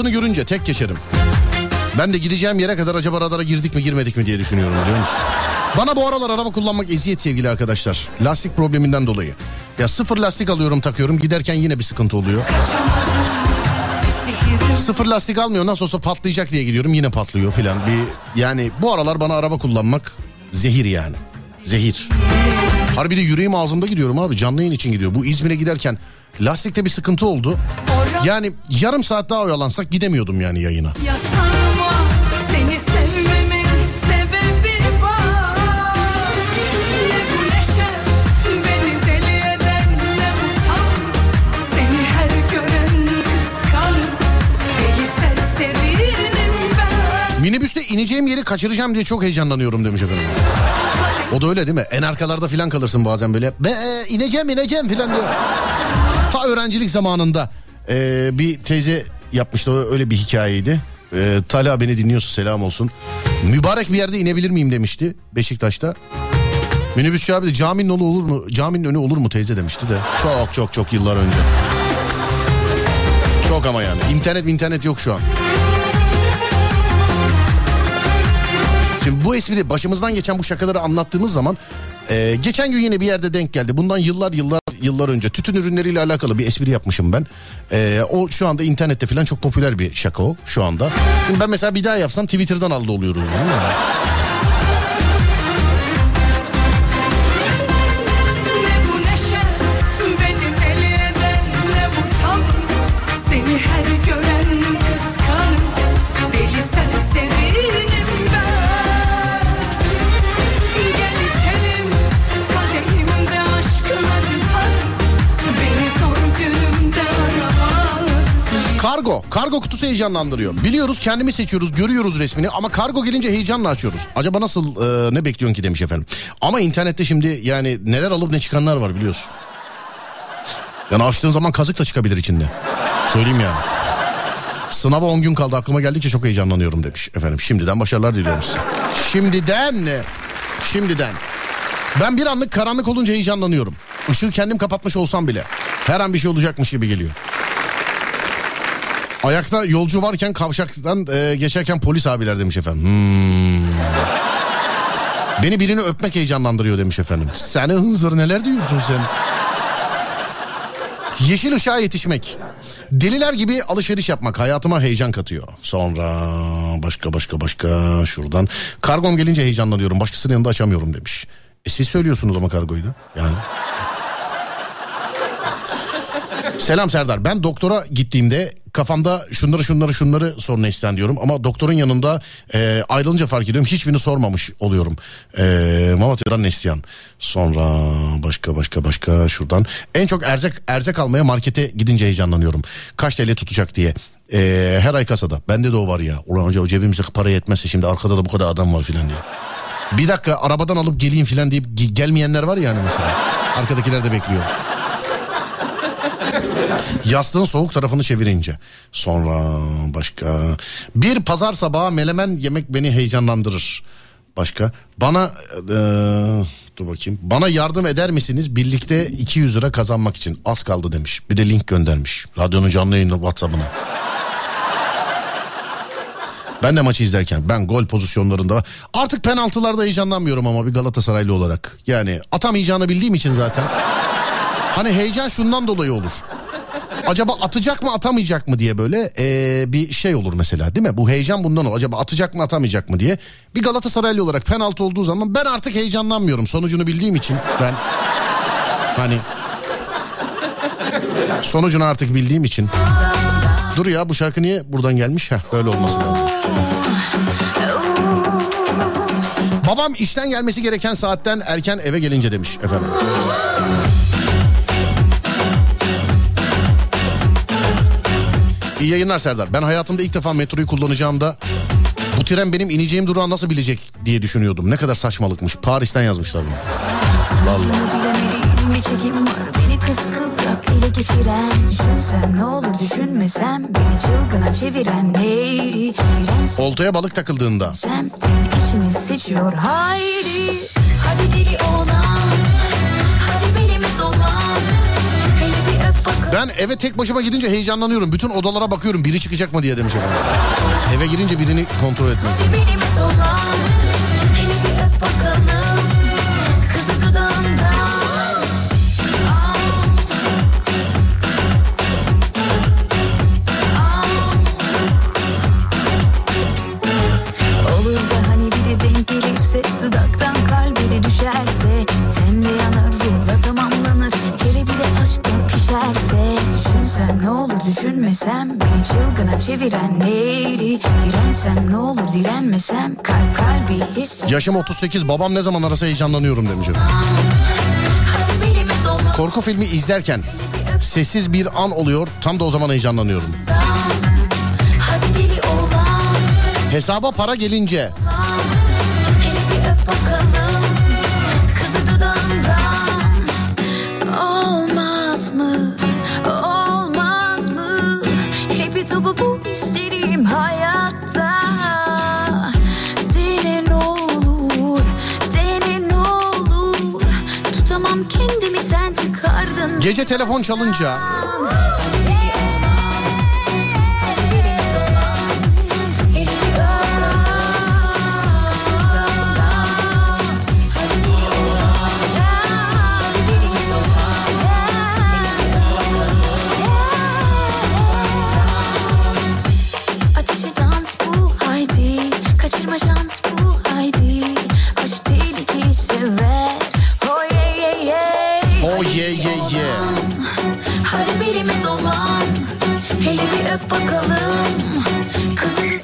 arabasını görünce tek geçerim. Ben de gideceğim yere kadar acaba radara girdik mi girmedik mi diye düşünüyorum biliyor musun? Bana bu aralar araba kullanmak eziyet sevgili arkadaşlar. Lastik probleminden dolayı. Ya sıfır lastik alıyorum takıyorum giderken yine bir sıkıntı oluyor. Sıfır lastik almıyor nasıl olsa patlayacak diye gidiyorum yine patlıyor filan. Bir yani bu aralar bana araba kullanmak zehir yani. Zehir. Harbi de yüreğim ağzımda gidiyorum abi canlı yayın için gidiyor. Bu İzmir'e giderken lastikte bir sıkıntı oldu. Yani yarım saat daha oyalansak gidemiyordum yani yayına. Yatağıma seni sevmemin sebebi var Minibüste ineceğim yeri kaçıracağım diye çok heyecanlanıyorum demiş efendim. O da öyle değil mi? En arkalarda filan kalırsın bazen böyle. Be, e, ineceğim ineceğim filan diyor. Ta öğrencilik zamanında e, bir teyze yapmıştı öyle bir hikayeydi. E, Talha beni dinliyorsa selam olsun. Mübarek bir yerde inebilir miyim demişti Beşiktaş'ta. Minibüsçü abi de caminin önü olur mu? Caminin önü olur mu teyze demişti de. Çok çok çok yıllar önce. Çok ama yani. İnternet internet yok şu an. Şimdi bu espri başımızdan geçen bu şakaları anlattığımız zaman e, geçen gün yine bir yerde denk geldi. Bundan yıllar yıllar yıllar önce tütün ürünleriyle alakalı bir espri yapmışım ben. Ee, o şu anda internette falan çok popüler bir şaka o şu anda. Ben mesela bir daha yapsam Twitter'dan aldı oluyoruz. Kargo. Kutusu heyecanlandırıyor. Biliyoruz kendimiz seçiyoruz görüyoruz resmini ama kargo gelince heyecanla açıyoruz. Acaba nasıl e, ne bekliyorsun ki demiş efendim. Ama internette şimdi yani neler alıp ne çıkanlar var biliyorsun. Yani açtığın zaman kazık da çıkabilir içinde. Söyleyeyim yani. Sınava 10 gün kaldı aklıma geldikçe çok heyecanlanıyorum demiş efendim. Şimdiden başarılar diliyoruz. Şimdiden Şimdiden. Ben bir anlık karanlık olunca heyecanlanıyorum. Işığı kendim kapatmış olsam bile. Her an bir şey olacakmış gibi geliyor. Ayakta yolcu varken kavşaktan e, geçerken polis abiler demiş efendim. Hmm. Beni birini öpmek heyecanlandırıyor demiş efendim. Sen hınzır neler diyorsun sen? Yeşil ışığa yetişmek. Deliler gibi alışveriş yapmak hayatıma heyecan katıyor. Sonra başka başka başka şuradan. Kargom gelince heyecanlanıyorum. Başkasının yanında açamıyorum demiş. E siz söylüyorsunuz ama kargoyu da. Yani. Selam Serdar. Ben doktora gittiğimde kafamda şunları şunları şunları sorunu isten diyorum. Ama doktorun yanında e, ayrılınca fark ediyorum. Hiçbirini sormamış oluyorum. E, Malatya'dan Neslihan. Sonra başka başka başka şuradan. En çok erzek erzek almaya markete gidince heyecanlanıyorum. Kaç TL tutacak diye. E, her ay kasada. Bende de o var ya. Ulan hoca cebimize para yetmezse şimdi arkada da bu kadar adam var filan diye. Bir dakika arabadan alıp geleyim filan deyip ge- gelmeyenler var ya yani mesela. Arkadakiler de bekliyor. Yastığın soğuk tarafını çevirince. Sonra başka. Bir pazar sabahı melemen yemek beni heyecanlandırır. Başka. Bana eee, dur bakayım. Bana yardım eder misiniz? Birlikte 200 lira kazanmak için. Az kaldı demiş. Bir de link göndermiş. Radyonun canlı yayını WhatsApp'ına. Ben de maçı izlerken ben gol pozisyonlarında artık penaltılarda heyecanlanmıyorum ama bir Galatasaraylı olarak. Yani atamayacağını bildiğim için zaten. Hani heyecan şundan dolayı olur. Acaba atacak mı atamayacak mı diye böyle ee, bir şey olur mesela değil mi? Bu heyecan bundan olur. Acaba atacak mı atamayacak mı diye. Bir Galatasaraylı olarak penaltı olduğu zaman ben artık heyecanlanmıyorum. Sonucunu bildiğim için ben hani sonucunu artık bildiğim için. Dur ya bu şarkı niye buradan gelmiş? Heh, böyle olması lazım. Babam işten gelmesi gereken saatten erken eve gelince demiş efendim. İyi yayınlar Serdar. Ben hayatımda ilk defa metroyu kullanacağımda bu tren benim ineceğim durağı nasıl bilecek diye düşünüyordum. Ne kadar saçmalıkmış. Paris'ten yazmışlar bunu. Vallahi. bilemediğim bir çekim var Beni kıskıvrak ele geçiren Düşünsem ne olur düşünmesem Beni çılgına çeviren neydi Dirensem Oltaya balık takıldığında semtin eşini seçiyor haydi Hadi deli olan ben eve tek başıma gidince heyecanlanıyorum. Bütün odalara bakıyorum biri çıkacak mı diye demiş efendim. Eve girince birini kontrol etmek. Hadi düşünmesem Beni çılgına çeviren neydi? Dirensem ne olur direnmesem Kalp kalbi his. Yaşım 38 babam ne zaman arasa heyecanlanıyorum demiş Korku filmi izlerken sessiz bir an oluyor tam da o zaman heyecanlanıyorum. Hesaba para gelince gece telefon çalınca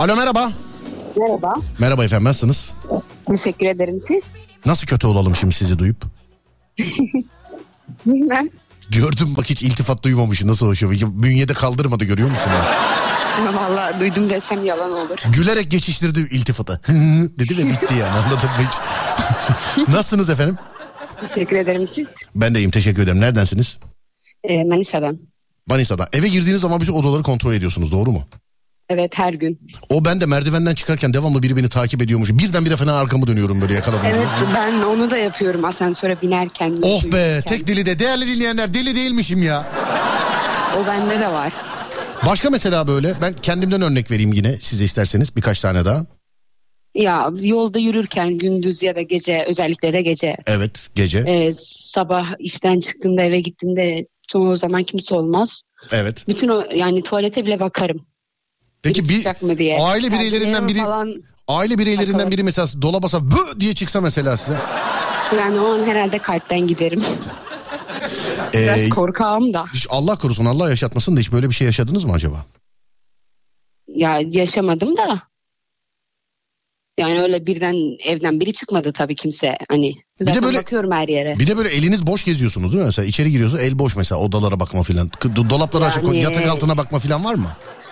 Alo merhaba. Merhaba. Merhaba efendim nasılsınız? Teşekkür ederim siz. Nasıl kötü olalım şimdi sizi duyup? Bilmem. Gördüm bak hiç iltifat duymamışsın nasıl hoşuma. Bünyede kaldırmadı görüyor musun? Valla duydum desem yalan olur. Gülerek geçiştirdi iltifatı. Dedi ve bitti yani anladın mı hiç? Nasılsınız efendim? Teşekkür ederim siz. Ben de iyiyim teşekkür ederim. Neredensiniz? Ee, Manisa'dan. Manisa'da. Eve girdiğiniz zaman bütün odaları kontrol ediyorsunuz doğru mu? Evet her gün. O ben de merdivenden çıkarken devamlı biri beni takip ediyormuş. Birdenbire falan arkamı dönüyorum böyle yakaladım. Evet ben onu da yapıyorum asansöre binerken. Oh be yürürken. tek deli de değerli dinleyenler deli değilmişim ya. O bende de var. Başka mesela böyle ben kendimden örnek vereyim yine size isterseniz birkaç tane daha. Ya yolda yürürken gündüz ya da gece özellikle de gece. Evet gece Ee, sabah işten çıktığımda eve gittiğimde çoğu zaman kimse olmaz. evet. Bütün o yani tuvalete bile bakarım. Peki bir aile bireylerinden biri Falan, aile bireylerinden Bakalım. biri mesela dolaba basa bı diye çıksa mesela size. yani o an herhalde kalpten giderim. Biraz Ee, korkağım da. hiç Allah korusun Allah yaşatmasın da hiç böyle bir şey yaşadınız mı acaba? Ya yaşamadım da. Yani öyle birden evden biri çıkmadı tabii kimse. Hani zaten böyle- bakıyorum her yere. Bir de böyle eliniz boş geziyorsunuz değil mi? Mesela içeri giriyorsunuz el boş mesela odalara bakma filan. Do- Dolapları açık Yani- yatak altına bakma filan var mı?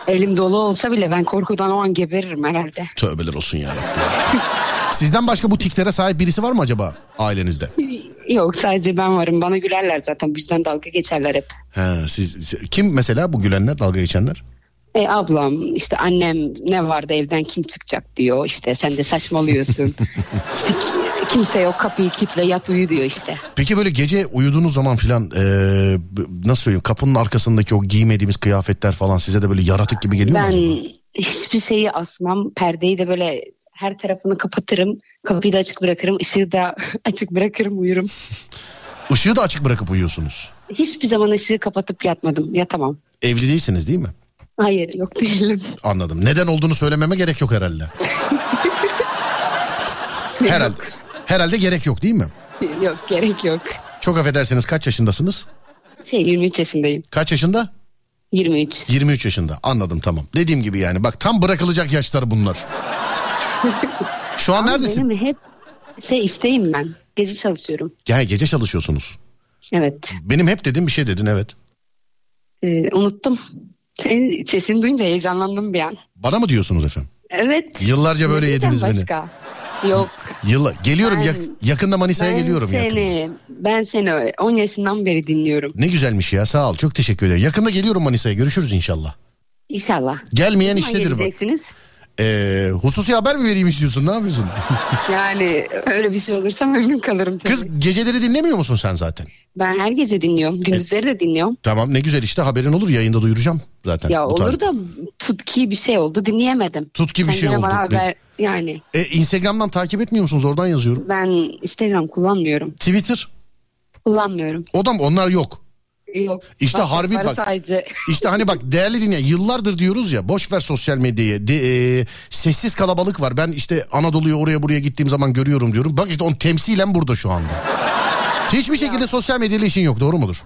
Elim dolu olsa bile ben korkudan o an geberirim herhalde. Tövbeler olsun ya. Sizden başka bu tiklere sahip birisi var mı acaba ailenizde? Yok sadece ben varım. Bana gülerler zaten. Bizden dalga geçerler hep. He, siz, kim mesela bu gülenler dalga geçenler? E ablam işte annem ne vardı evden kim çıkacak diyor. İşte sen de saçmalıyorsun. Kimse yok kapıyı kilitle yat uyu diyor işte. Peki böyle gece uyuduğunuz zaman filan b- nasıl söyleyeyim kapının arkasındaki o giymediğimiz kıyafetler falan size de böyle yaratık gibi geliyor mu Ben hiçbir şeyi asmam. Perdeyi de böyle her tarafını kapatırım. Kapıyı da açık bırakırım. ışığı da açık bırakırım uyurum. Işığı da açık bırakıp uyuyorsunuz. Hiçbir zaman ışığı kapatıp yatmadım. Yatamam. Evli değilsiniz değil mi? Hayır yok değilim. Anladım. Neden olduğunu söylememe gerek yok herhalde. herhalde. Herhalde gerek yok değil mi? yok gerek yok. Çok affedersiniz kaç yaşındasınız? Şey 23 yaşındayım. Kaç yaşında? 23. 23 yaşında. Anladım tamam. Dediğim gibi yani bak tam bırakılacak yaşlar bunlar. Şu an neredesin? Benim hep şey isteğim ben. Gece çalışıyorum. Ya gece çalışıyorsunuz. Evet. Benim hep dediğim bir şey dedin evet. Ee, unuttum. Senin sesini duyunca heyecanlandım bir an. Bana mı diyorsunuz efendim? Evet. Yıllarca böyle yediniz beni. Yok. Yılla geliyorum Ben- yak- yakında Manisa'ya geliyorum yakında. seni, ben seni 10 yaşından beri dinliyorum. Ne güzelmiş ya sağ ol çok teşekkür ederim. Yakında geliyorum Manisa'ya görüşürüz inşallah. İnşallah. Gelmeyen zaman iştedir geleceksiniz? Ee, hususi haber mi vereyim istiyorsun ne yapıyorsun? Yani öyle bir şey olursa memnun kalırım tabii. Kız geceleri dinlemiyor musun sen zaten? Ben her gece dinliyorum. Gündüzleri de dinliyorum. Tamam ne güzel işte haberin olur yayında duyuracağım zaten. Ya olur tarihte. da tutki bir şey oldu dinleyemedim. Tutki bir Sen şey oldu. bana haber yani E, Instagram'dan takip etmiyor musunuz oradan yazıyorum. ben Instagram kullanmıyorum. Twitter Kullanmıyorum. o da mı? onlar yok. Yok. İşte harbi WhatsApp'ları bak. Sadece İşte hani bak değerli dinleyen yıllardır diyoruz ya boş ver sosyal medyayı. De, e, sessiz kalabalık var. Ben işte Anadolu'ya oraya buraya gittiğim zaman görüyorum diyorum. Bak işte onun temsilen burada şu anda. Hiçbir şekilde sosyal medyayla işin yok doğru mudur?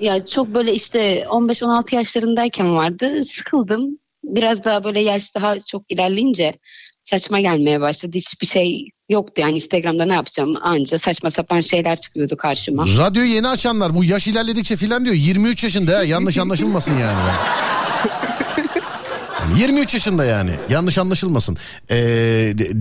ya çok böyle işte 15-16 yaşlarındayken vardı. Sıkıldım. Biraz daha böyle yaş daha çok ilerleyince saçma gelmeye başladı. Hiçbir şey yoktu yani Instagram'da ne yapacağım anca saçma sapan şeyler çıkıyordu karşıma. Radyoyu yeni açanlar bu yaş ilerledikçe filan diyor. 23 yaşında ya yanlış anlaşılmasın yani. Yani 23 yaşında yani yanlış anlaşılmasın. Ee,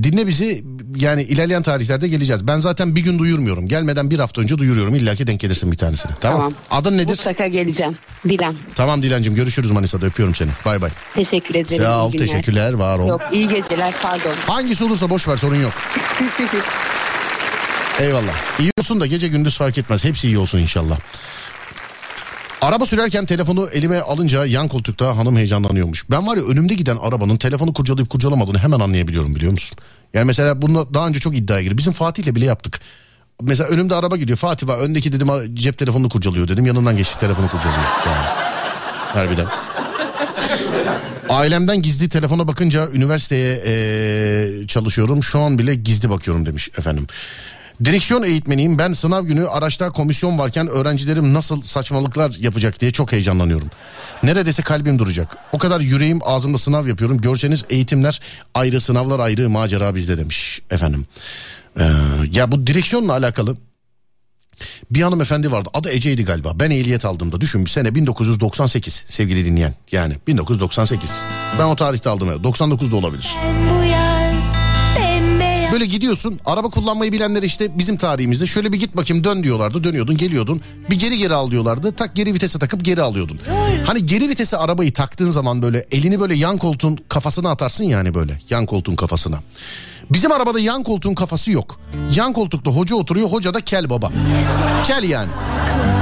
dinle bizi yani ilerleyen tarihlerde geleceğiz. Ben zaten bir gün duyurmuyorum. Gelmeden bir hafta önce duyuruyorum. İlla ki denk gelirsin bir tanesine. Tamam. Tamam. Adın nedir? Mutlaka geleceğim. Dilan. Tamam Dilancığım görüşürüz Manisa'da öpüyorum seni. Bay bay. Teşekkür ederim. Sağ ol teşekkürler var ol. Yok iyi geceler pardon. Hangisi olursa boş ver sorun yok. Eyvallah. İyi olsun da gece gündüz fark etmez. Hepsi iyi olsun inşallah. Araba sürerken telefonu elime alınca yan koltukta hanım heyecanlanıyormuş. Ben var ya önümde giden arabanın telefonu kurcalayıp kurcalamadığını hemen anlayabiliyorum biliyor musun? Yani mesela bunu daha önce çok iddiaya girdi. Bizim Fatih'le bile yaptık. Mesela önümde araba gidiyor. Fatih var öndeki dedim cep telefonunu kurcalıyor dedim. Yanından geçti telefonu kurcalıyor. Yani. Harbiden. Ailemden gizli telefona bakınca üniversiteye eee, çalışıyorum. Şu an bile gizli bakıyorum demiş efendim. Direksiyon eğitmeniyim. Ben sınav günü araçta komisyon varken öğrencilerim nasıl saçmalıklar yapacak diye çok heyecanlanıyorum. Neredeyse kalbim duracak. O kadar yüreğim ağzımda sınav yapıyorum. Görseniz eğitimler ayrı, sınavlar ayrı, macera bizde demiş efendim. Ee, ya bu direksiyonla alakalı bir hanımefendi vardı. Adı Ece'ydi galiba. Ben ehliyet aldığımda düşün bir sene 1998 sevgili dinleyen. Yani 1998. Ben o tarihte aldım. 99'da olabilir. Bu bembeyaz Böyle gidiyorsun araba kullanmayı bilenler işte bizim tarihimizde şöyle bir git bakayım dön diyorlardı dönüyordun geliyordun bir geri geri al diyorlardı tak geri vitese takıp geri alıyordun. Hani geri vitese arabayı taktığın zaman böyle elini böyle yan koltuğun kafasına atarsın yani böyle yan koltuğun kafasına. Bizim arabada yan koltuğun kafası yok. Yan koltukta hoca oturuyor hoca da kel baba. Kel yani.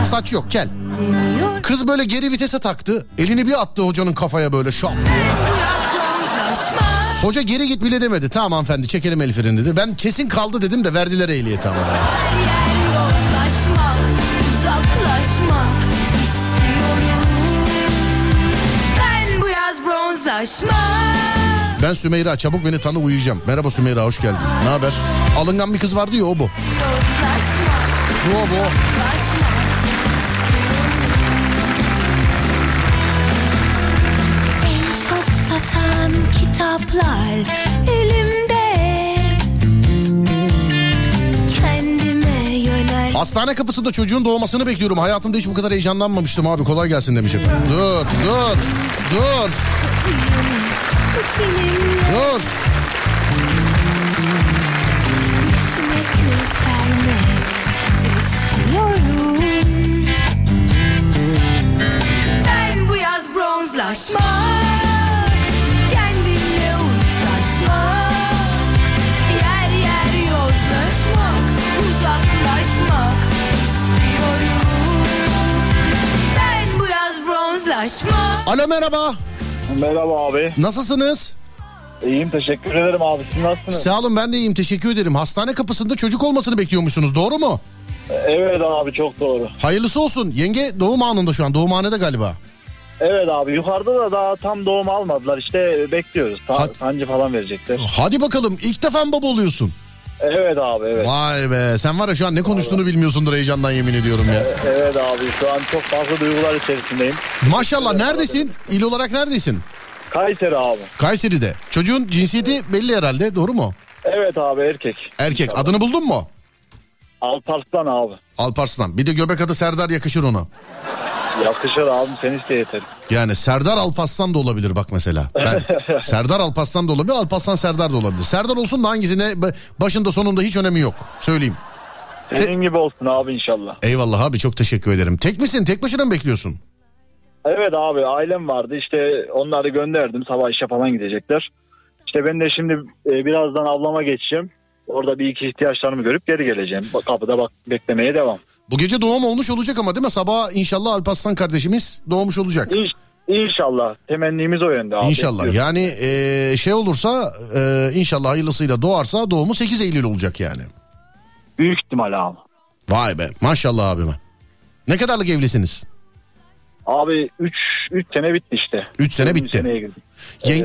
Saç yok kel. Kız böyle geri vitese taktı. Elini bir attı hocanın kafaya böyle şok. Hoca geri git bile demedi. Tamam hanımefendi çekelim el freni dedi. Ben kesin kaldı dedim de verdiler ehliyeti ama. Ben Sümeyra çabuk beni tanı uyuyacağım. Merhaba Sümeyra hoş geldin. Ne haber? Alıngan bir kız vardı ya o bu. Yozlaşmak, Bu o bu. o. Hastane kapısında çocuğun doğmasını bekliyorum. Hayatımda hiç bu kadar heyecanlanmamıştım abi. Kolay gelsin demiş efendim. Dur, dur, dur, dur. Alo merhaba. Merhaba abi. Nasılsınız? İyiyim teşekkür ederim abi. Siz nasılsınız? Sağ olun ben de iyiyim teşekkür ederim. Hastane kapısında çocuk olmasını bekliyormuşsunuz doğru mu? Evet abi çok doğru. Hayırlısı olsun. Yenge doğum anında şu an. Doğumhanede galiba. Evet abi yukarıda da daha tam doğum almadılar. İşte bekliyoruz. Ta- Ha- sancı falan verecekler. Hadi bakalım ilk defa mı baba oluyorsun? Evet abi evet. Vay be sen var ya şu an ne konuştuğunu bilmiyorsundur heyecandan yemin ediyorum ya. Evet abi şu an çok farklı duygular içerisindeyim. Maşallah neredesin? İl olarak neredesin? Kayseri abi. Kayseri'de. Çocuğun cinsiyeti belli herhalde doğru mu? Evet abi erkek. Erkek. Adını buldun mu? Alparslan abi. Alparslan. Bir de göbek adı Serdar yakışır ona. Yakışır abi sen iste yeter. Yani Serdar Alparslan da olabilir bak mesela. Ben, Serdar Alparslan da olabilir, Alparslan Serdar da olabilir. Serdar olsun da hangisine başında sonunda hiç önemi yok. Söyleyeyim. Senin gibi olsun abi inşallah. Eyvallah abi çok teşekkür ederim. Tek misin? Tek başına mı bekliyorsun? Evet abi ailem vardı işte onları gönderdim sabah işe falan gidecekler. İşte ben de şimdi e, birazdan ablama geçeceğim. Orada bir iki ihtiyaçlarımı görüp geri geleceğim. Kapıda bak beklemeye devam. Bu gece doğum olmuş olacak ama değil mi? Sabah inşallah Alparslan kardeşimiz doğmuş olacak. İnş, inşallah temennimiz o yönde abi. İnşallah. Yani e, şey olursa e, inşallah hayırlısıyla doğarsa doğumu 8 Eylül olacak yani. Büyük ihtimal abi. Vay be maşallah abime. Ne kadarlık evlisiniz? Abi 3 3 sene bitti işte. 3 sene bitti. seneye girdik. Yen-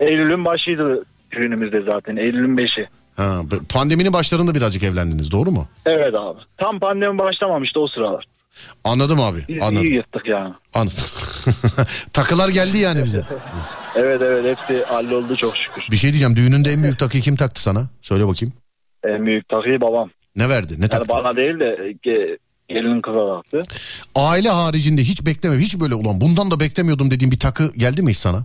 Ee, Eylül'ün başıydı düğünümüzde zaten. Eylül'ün 5'i. Ha, pandeminin başlarında birazcık evlendiniz doğru mu? Evet abi. Tam pandemi başlamamıştı o sıralar. Anladım abi. Biz Anladım. iyi yırttık yani. Anladım. Takılar geldi yani bize. Evet evet hepsi halloldu çok şükür. Bir şey diyeceğim düğününde en büyük takıyı kim taktı sana? Söyle bakayım. En büyük takıyı babam. Ne verdi? Ne Yani taktı? bana değil de ge- gelinin kıza taktı. Aile haricinde hiç bekleme hiç böyle ulan bundan da beklemiyordum dediğim bir takı geldi mi hiç sana?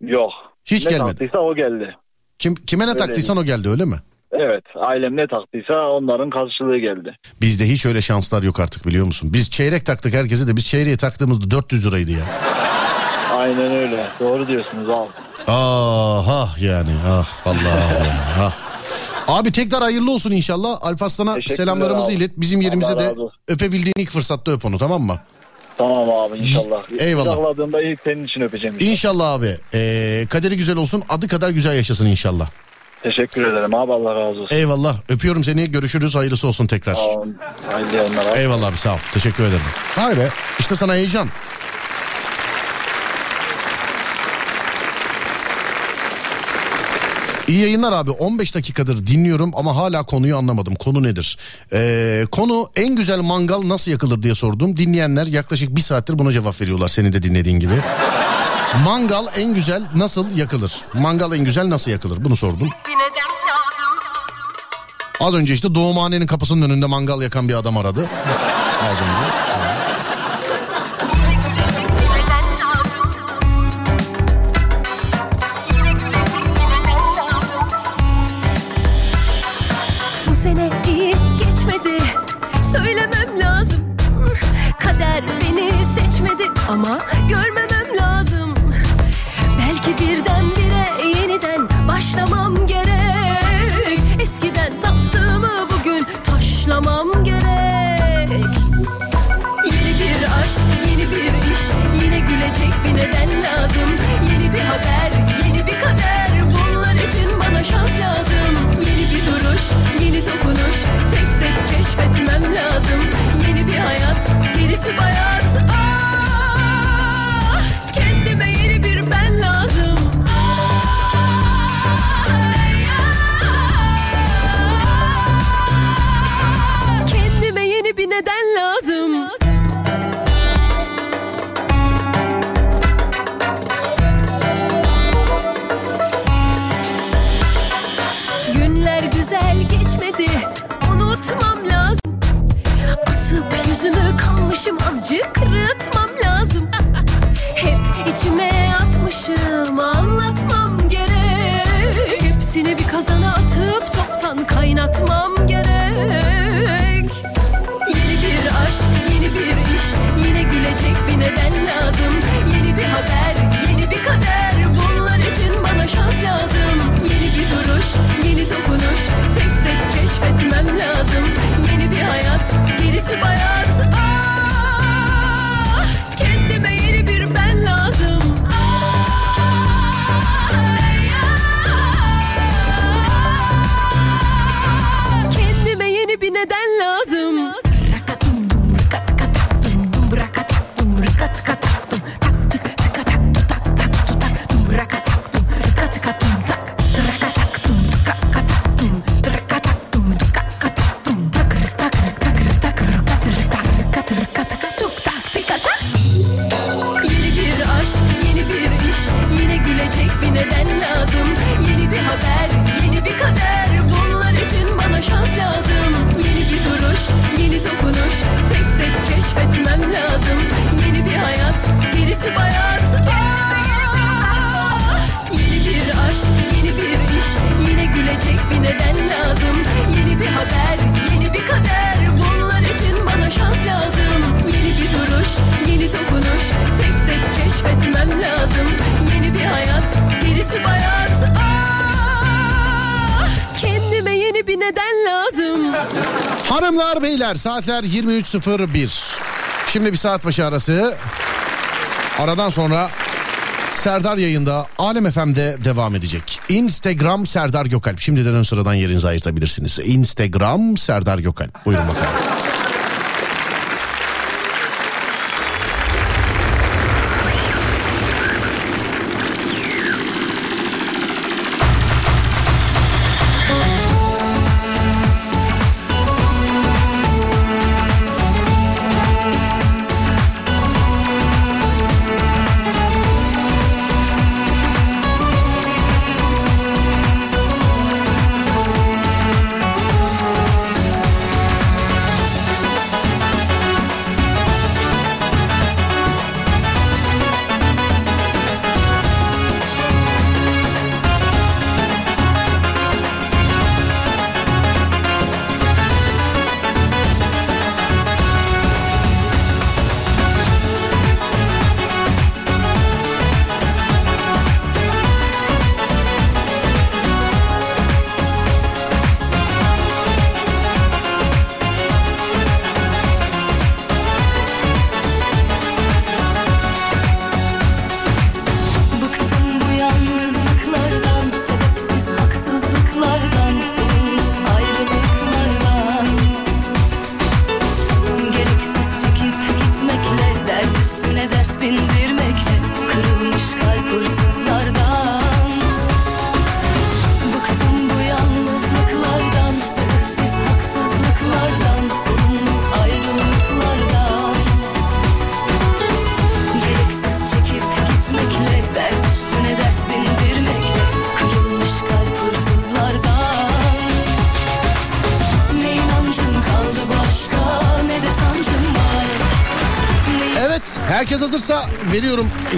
Yok. Hiç ne gelmedi. taktıysa o geldi. Kim kime ne Öyle taktıysan o geldi öyle mi? Evet ailem ne taktıysa onların karşılığı geldi. Bizde hiç öyle şanslar yok artık biliyor musun? Biz çeyrek taktık herkese de biz çeyreğe taktığımızda 400 liraydı ya. Aynen öyle. Doğru diyorsunuz abi. Ah ah yani ah vallahi yani ah. Abi tekrar hayırlı olsun inşallah. Alparslan'a selamlarımızı abi. ilet. Bizim yerimize de öpebildiğin ilk fırsatta öp onu tamam mı? Tamam abi inşallah. Eyvallah. Kucakladığımda ilk senin için öpeceğim. inşallah. İnşallah abi. Ee, kaderi güzel olsun. Adı kadar güzel yaşasın inşallah. Teşekkür ederim abi Allah razı olsun. Eyvallah. Öpüyorum seni. Görüşürüz. Hayırlısı olsun tekrar. Tamam. Hayırlı yayınlar abi. Eyvallah abi sağ ol. Teşekkür ederim. Vay be. İşte sana heyecan. İyi yayınlar abi 15 dakikadır dinliyorum ama hala konuyu anlamadım. Konu nedir? Ee, konu en güzel mangal nasıl yakılır diye sordum. Dinleyenler yaklaşık bir saattir buna cevap veriyorlar senin de dinlediğin gibi. Mangal en güzel nasıl yakılır? Mangal en güzel nasıl yakılır? Bunu sordum. Az önce işte doğumhanenin kapısının önünde mangal yakan bir adam aradı. Az önce. Görmemem lazım. Belki birdenbire yeniden başlamam gerek. Eskiden taptığımı bugün taşlamam gerek. Yeni bir aşk, yeni bir iş Yine gülecek bir neden lazım. Yeni bir haber, yeni bir kader Bunlar için bana şans lazım. Yeni bir duruş, yeni dokunuş Tek tek keşfetmem lazım. Yeni bir hayat, gerisi bayat bir neden lazım? Günler güzel geçmedi Unutmam lazım. Asıp yüzümü kalmışım azıcık hayat, gerisi bayat Ah, Kendime yeni bir ben lazım. Kendime yeni bir neden lazım Hanımlar beyler saatler 23.01. Şimdi bir saat başı arası. Aradan sonra Serdar yayında Alem FM'de devam edecek. Instagram Serdar Gökalp. Şimdiden ön sıradan yerinizi ayırtabilirsiniz. Instagram Serdar Gökalp. Buyurun bakalım.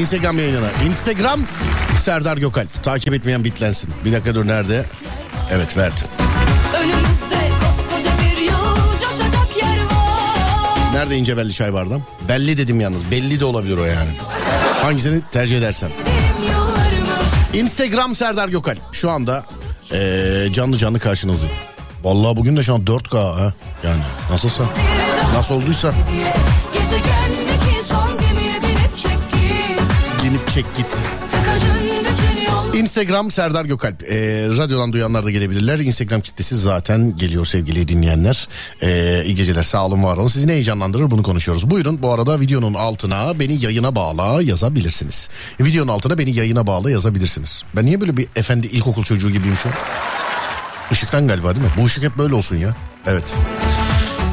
Instagram yayınına. Instagram Serdar Gökalp. Takip etmeyen bitlensin. Bir dakika dur nerede? Evet verdim. Nerede ince belli çay bardağım? Belli dedim yalnız. Belli de olabilir o yani. Hangisini tercih edersen. Instagram Serdar Gökalp. Şu anda eee, canlı canlı karşınızdayım. Vallahi bugün de şu an 4K ha. Yani nasılsa. Nasıl olduysa Gezegendeki çek git. Instagram Serdar Gökalp. Ee, radyodan duyanlar da gelebilirler. Instagram kitlesi zaten geliyor sevgili dinleyenler. Ee, iyi geceler sağ olun var olun. Sizi ne heyecanlandırır bunu konuşuyoruz. Buyurun bu arada videonun altına beni yayına bağla yazabilirsiniz. Videonun altına beni yayına bağla yazabilirsiniz. Ben niye böyle bir efendi ilkokul çocuğu gibiyim şu an? Işıktan galiba değil mi? Bu ışık hep böyle olsun ya. Evet.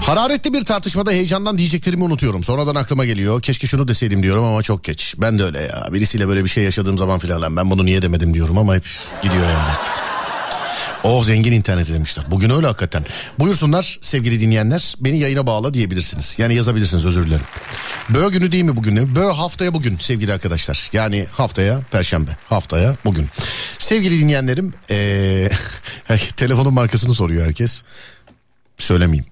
Hararetli bir tartışmada heyecandan diyeceklerimi unutuyorum. Sonradan aklıma geliyor. Keşke şunu deseydim diyorum ama çok geç. Ben de öyle ya. Birisiyle böyle bir şey yaşadığım zaman filan lan ben bunu niye demedim diyorum ama hep gidiyor yani. Oh zengin interneti demişler. Bugün öyle hakikaten. Buyursunlar sevgili dinleyenler. Beni yayına bağla diyebilirsiniz. Yani yazabilirsiniz özür dilerim. Bö günü değil mi bugün? Bö haftaya bugün sevgili arkadaşlar. Yani haftaya perşembe. Haftaya bugün. Sevgili dinleyenlerim. Ee, telefonun markasını soruyor herkes. Söylemeyeyim.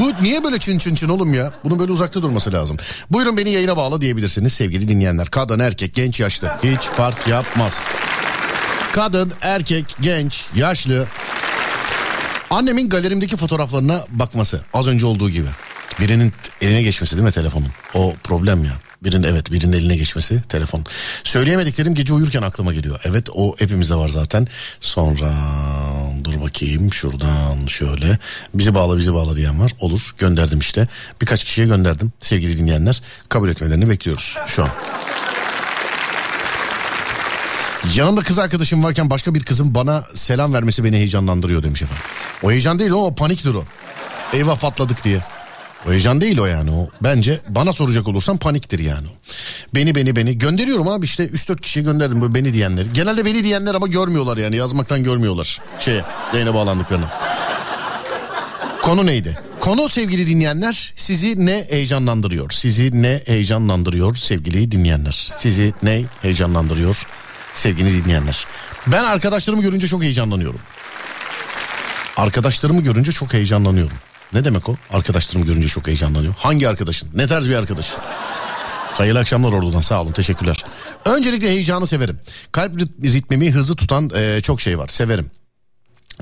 Bu niye böyle çın çın çın oğlum ya? Bunun böyle uzakta durması lazım. Buyurun beni yayına bağla diyebilirsiniz sevgili dinleyenler. Kadın, erkek, genç, yaşlı hiç fark yapmaz. Kadın, erkek, genç, yaşlı. Annemin galerimdeki fotoğraflarına bakması az önce olduğu gibi. Birinin eline geçmesi değil mi telefonun? O problem ya. Birinin evet birinin eline geçmesi telefon. Söyleyemediklerim gece uyurken aklıma geliyor. Evet o hepimizde var zaten. Sonra dur bakayım şuradan şöyle. Bizi bağla bizi bağla diyen var. Olur gönderdim işte. Birkaç kişiye gönderdim sevgili dinleyenler. Kabul etmelerini bekliyoruz şu an. Yanımda kız arkadaşım varken başka bir kızın bana selam vermesi beni heyecanlandırıyor demiş efendim. O heyecan değil o, o paniktir o. Eyvah patladık diye. O heyecan değil o yani o. Bence bana soracak olursan paniktir yani o. Beni beni beni gönderiyorum abi işte 3-4 kişiye gönderdim bu beni diyenleri. Genelde beni diyenler ama görmüyorlar yani yazmaktan görmüyorlar. Şeye yayına bağlandıklarını. Konu neydi? Konu sevgili dinleyenler sizi ne heyecanlandırıyor? Sizi ne heyecanlandırıyor sevgili dinleyenler? Sizi ne heyecanlandırıyor sevgili dinleyenler? Ben arkadaşlarımı görünce çok heyecanlanıyorum. Arkadaşlarımı görünce çok heyecanlanıyorum. Ne demek o? Arkadaşlarımı görünce çok heyecanlanıyor. Hangi arkadaşın? Ne tarz bir arkadaş? Hayırlı akşamlar oradan sağ olun teşekkürler. Öncelikle heyecanı severim. Kalp rit- ritmimi hızlı tutan e, çok şey var severim.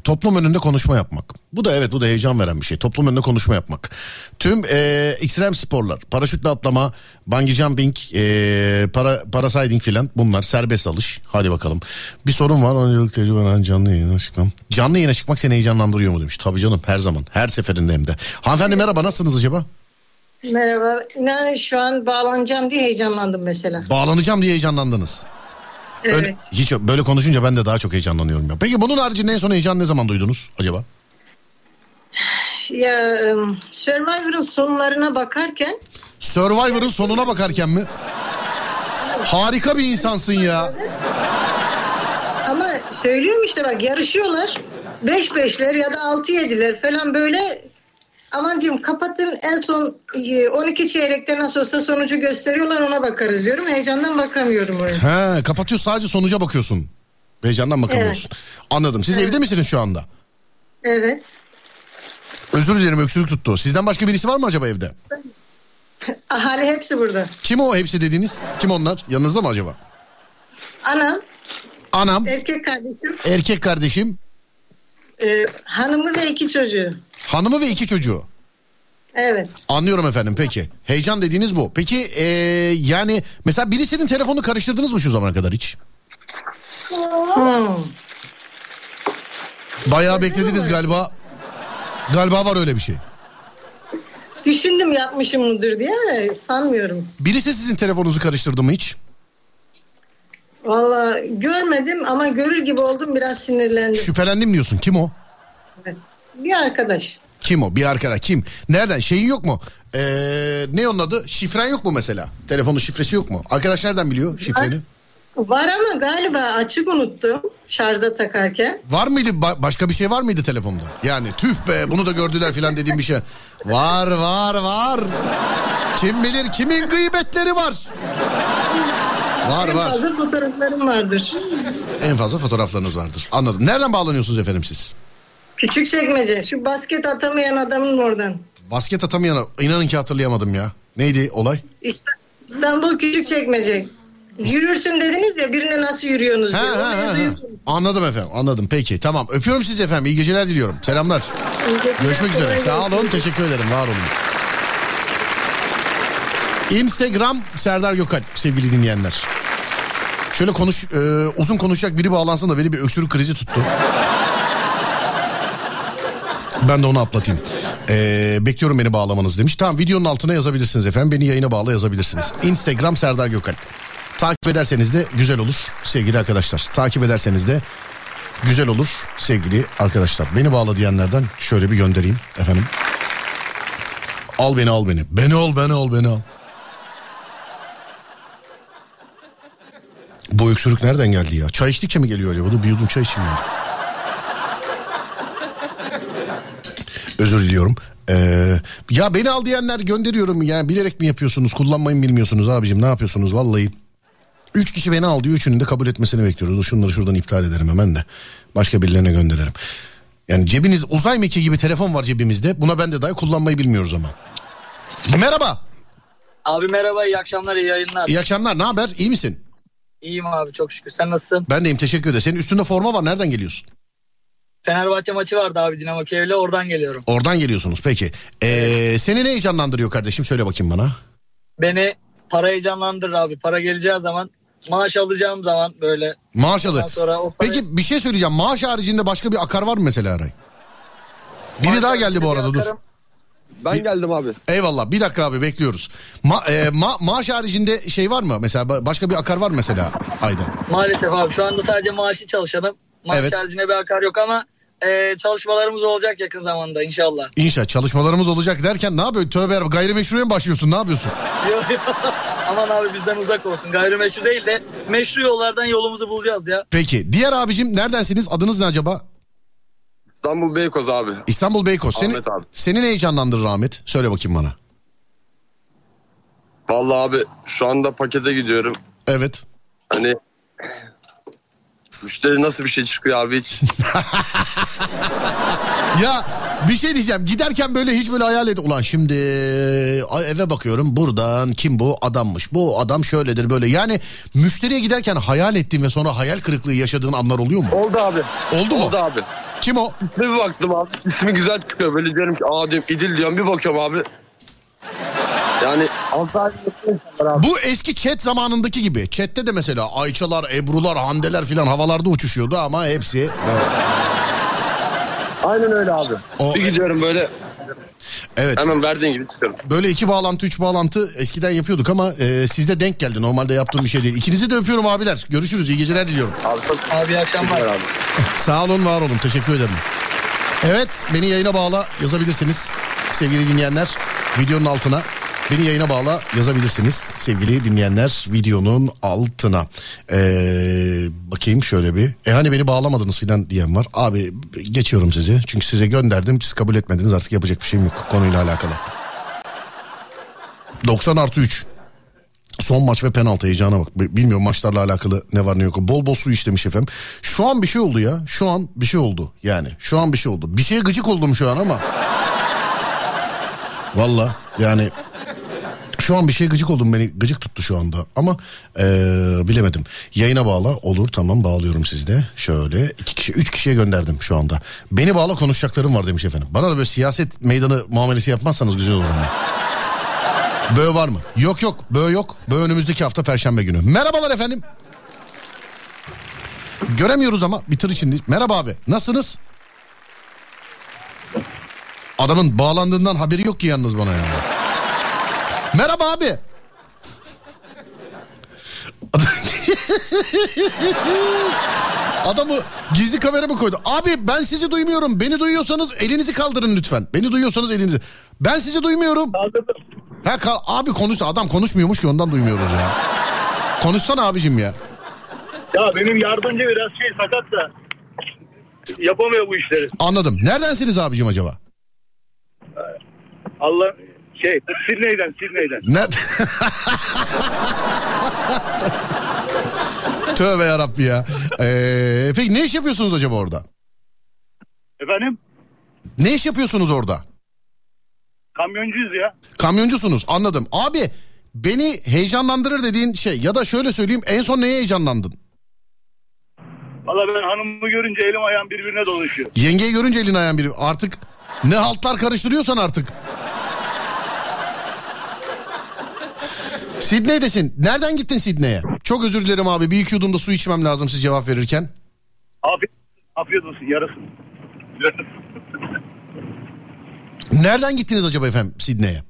Toplum önünde konuşma yapmak. Bu da evet bu da heyecan veren bir şey. Toplum önünde konuşma yapmak. Tüm e, ekstrem sporlar, paraşütle atlama, bungee jumping, e, para, parasiding filan bunlar serbest alış. Hadi bakalım. Bir sorun var. Öncelik tecrübeden canlı yayına çıkmam. Canlı yayına çıkmak seni heyecanlandırıyor mu demiş. Tabii canım her zaman. Her seferinde hem de. Hanımefendi merhaba nasılsınız acaba? Merhaba. İnan şu an bağlanacağım diye heyecanlandım mesela. Bağlanacağım diye heyecanlandınız. Öyle- Evet. hiç böyle konuşunca ben de daha çok heyecanlanıyorum. Ya. Peki bunun haricinde en son heyecan ne zaman duydunuz acaba? Ya Survivor'ın sonlarına bakarken Survivor'ın sonuna bakarken mi? Harika bir insansın ya. ama söylüyorum işte bak yarışıyorlar. 5 beşler ya da 6 yediler falan böyle aman diyorum kapatın en son e, 12 çeyrekte nasıl olsa sonucu gösteriyorlar ona bakarız diyorum. Heyecandan bakamıyorum oraya. He, kapatıyor sadece sonuca bakıyorsun. Heyecandan bakamıyorsun. Anladım. Siz evde misiniz şu anda? Evet. Özür dilerim öksürük tuttu. Sizden başka birisi var mı acaba evde? Ahali hepsi burada. Kim o hepsi dediğiniz? Kim onlar? Yanınızda mı acaba? Anam, Anam, erkek kardeşim, erkek kardeşim, e, hanımı ve iki çocuğu. hanımı ve iki çocuğu. Evet. Anlıyorum efendim peki. Heyecan dediğiniz bu. Peki ee, yani mesela birisinin telefonunu karıştırdınız mı şu zamana kadar hiç? Hmm. Bayağı beklediniz galiba. Galiba var öyle bir şey. Düşündüm yapmışım mıdır diye de sanmıyorum. Birisi sizin telefonunuzu karıştırdı mı hiç? Valla görmedim ama görür gibi oldum biraz sinirlendim. Şüphelendim diyorsun. Kim o? Evet. Bir arkadaş. Kim o? Bir arkadaş. Kim? Nereden? Şeyin yok mu? Ee, ne onun adı? Şifren yok mu mesela? Telefonun şifresi yok mu? Arkadaş nereden biliyor şifreni? Var ama galiba açık unuttum şarja takarken. Var mıydı? ba- başka bir şey var mıydı telefonda? Yani tüh be bunu da gördüler filan dediğim bir şey. Var var var. Kim bilir kimin gıybetleri var. Var En var. fazla fotoğraflarım vardır. En fazla fotoğraflarınız vardır. Anladım. Nereden bağlanıyorsunuz efendim siz? Küçük çekmece. Şu basket atamayan adamın oradan. Basket atamayana inanın ki hatırlayamadım ya. Neydi olay? İst- İstanbul küçük çekmece. Yürürsün dediniz ya birine nasıl yürüyorsunuz Ha, diye. ha, ha, ha. Anladım efendim anladım. Peki tamam öpüyorum sizi efendim. İyi geceler diliyorum. Selamlar. Görüşmek üzere. Sağ olun teşekkür ederim var olun. Instagram Serdar Gökalp sevgili dinleyenler. Şöyle konuş e, uzun konuşacak biri bağlansın da beni bir öksürük krizi tuttu. Ben de onu atlatayım. E, bekliyorum beni bağlamanız demiş. Tamam videonun altına yazabilirsiniz efendim. Beni yayına bağla yazabilirsiniz. Instagram Serdar Gökalp. Takip ederseniz de güzel olur sevgili arkadaşlar. Takip ederseniz de güzel olur sevgili arkadaşlar. Beni bağla diyenlerden şöyle bir göndereyim efendim. Al beni al beni. Beni al beni al beni al. Bu öksürük nereden geldi ya? Çay içtikçe mi geliyor acaba? Dur bir yudum çay içeyim ya. Özür diliyorum. Ee, ya beni al diyenler gönderiyorum. Yani bilerek mi yapıyorsunuz? Kullanmayı bilmiyorsunuz abicim? Ne yapıyorsunuz? Vallahi. Üç kişi beni al diyor. Üçünün de kabul etmesini bekliyoruz. Şunları şuradan iptal ederim hemen de. Başka birilerine gönderirim. Yani cebiniz uzay mekiği gibi telefon var cebimizde. Buna ben de dahi kullanmayı bilmiyoruz ama. Merhaba. Abi merhaba iyi akşamlar iyi yayınlar. İyi akşamlar. Ne haber? İyi misin? İyiyim abi çok şükür sen nasılsın? Ben deyim teşekkür ederim. Senin üstünde forma var. Nereden geliyorsun? Fenerbahçe maçı vardı abi Dinamo Kiev'le oradan geliyorum. Oradan geliyorsunuz peki. Ee, seni ne heyecanlandırıyor kardeşim? Söyle bakayım bana. Beni para heyecanlandırır abi. Para geleceği zaman maaş alacağım zaman böyle. Maaş Ondan alır. sonra o parayı- Peki bir şey söyleyeceğim. Maaş haricinde başka bir akar var mı mesela Aray? Biri daha geldi bu arada dur. akarım. Ben geldim abi. Eyvallah bir dakika abi bekliyoruz. Ma- e, ma- maaş haricinde şey var mı? Mesela ba- başka bir akar var mı mesela ayda? Maalesef abi şu anda sadece maaşlı çalışanım. Maaş Evet. haricinde bir akar yok ama e, çalışmalarımız olacak yakın zamanda inşallah. İnşallah çalışmalarımız olacak derken ne yapıyorsun? Tövbe yarabbim gayrimeşruya mı başlıyorsun? Ne yapıyorsun? Yok, yok. Aman abi bizden uzak olsun. Gayrimeşru değil de meşru yollardan yolumuzu bulacağız ya. Peki diğer abicim neredensiniz? Adınız ne acaba? İstanbul Beykoz abi. İstanbul Beykoz. Seni, Ahmet abi. seni ne heyecanlandırır Ahmet? Söyle bakayım bana. Vallahi abi şu anda pakete gidiyorum. Evet. Hani müşteri nasıl bir şey çıkıyor abi hiç. Ya bir şey diyeceğim. Giderken böyle hiç böyle hayal et. Ulan şimdi eve bakıyorum buradan kim bu adammış. Bu adam şöyledir böyle. Yani müşteriye giderken hayal ettiğin ve sonra hayal kırıklığı yaşadığın anlar oluyor mu? Oldu abi. Oldu mu? Oldu abi. Kim o? İsme bir baktım abi. İsmi güzel çıkıyor. Böyle diyorum ki aa diyorum İdil diyorum. Bir bakıyorum abi. Yani. Bu eski chat zamanındaki gibi. Chat'te de mesela Ayçalar, Ebrular, Handeler filan havalarda uçuşuyordu ama hepsi... Aynen öyle abi. O- bir gidiyorum böyle Evet. hemen verdiğin gibi çıkıyorum. Böyle iki bağlantı, üç bağlantı eskiden yapıyorduk ama e, sizde denk geldi. Normalde yaptığım bir şey değil. İkinizi de öpüyorum abiler. Görüşürüz. iyi geceler diliyorum. Abi çok Abi iyi akşamlar. abi. Sağ olun, var olun. Teşekkür ederim. Evet, beni yayına bağla yazabilirsiniz. Sevgili dinleyenler, videonun altına beni yayına bağla yazabilirsiniz. Sevgili dinleyenler, videonun altına. Ee, bakayım şöyle bir. E hani beni bağlamadınız filan diyen var. Abi geçiyorum sizi. Çünkü size gönderdim. Siz kabul etmediniz. Artık yapacak bir şeyim yok konuyla alakalı. 90 artı 3. Son maç ve penaltı heyecana bak. Bilmiyorum maçlarla alakalı ne var ne yok. Bol bol su içlemiş efendim. Şu an bir şey oldu ya. Şu an bir şey oldu yani. Şu an bir şey oldu. Bir şeye gıcık oldum şu an ama. Valla yani şu an bir şeye gıcık oldum beni gıcık tuttu şu anda ama eee, bilemedim. Yayına bağla olur tamam bağlıyorum sizde. Şöyle iki kişi üç kişiye gönderdim şu anda. Beni bağla konuşacaklarım var demiş efendim. Bana da böyle siyaset meydanı muamelesi yapmazsanız güzel olur. Böğ var mı? Yok yok. Böğ yok. Böğ önümüzdeki hafta perşembe günü. Merhabalar efendim. Göremiyoruz ama bir tır içindeyiz. Merhaba abi. Nasılsınız? Adamın bağlandığından haberi yok ki yalnız bana ya. Merhaba abi. Adamı gizli kamera mı koydu? Abi ben sizi duymuyorum. Beni duyuyorsanız elinizi kaldırın lütfen. Beni duyuyorsanız elinizi. Ben sizi duymuyorum. Ha, kal- abi konuş adam konuşmuyormuş ki ondan duymuyoruz ya. Konuşsana abicim ya. Ya benim yardımcı biraz şey sakat da yapamıyor bu işleri. Anladım. Neredensiniz abicim acaba? Allah Şey Sydney'den Sydney'den. Ne? Tövbe yarabbi ya. Ee, peki ne iş yapıyorsunuz acaba orada? Efendim Ne iş yapıyorsunuz orada? kamyoncuyuz ya. Kamyoncusunuz anladım. Abi beni heyecanlandırır dediğin şey ya da şöyle söyleyeyim en son neye heyecanlandın? Valla ben hanımımı görünce elim ayağım birbirine dolaşıyor. Yengeyi görünce elin ayağın biri artık ne haltlar karıştırıyorsan artık. Sidney'desin. Nereden gittin Sidney'e? Çok özür dilerim abi. Bir iki yudum da su içmem lazım siz cevap verirken. Afiyet, afiyet olsun yarasın. Nereden gittiniz acaba efendim Sidney'e?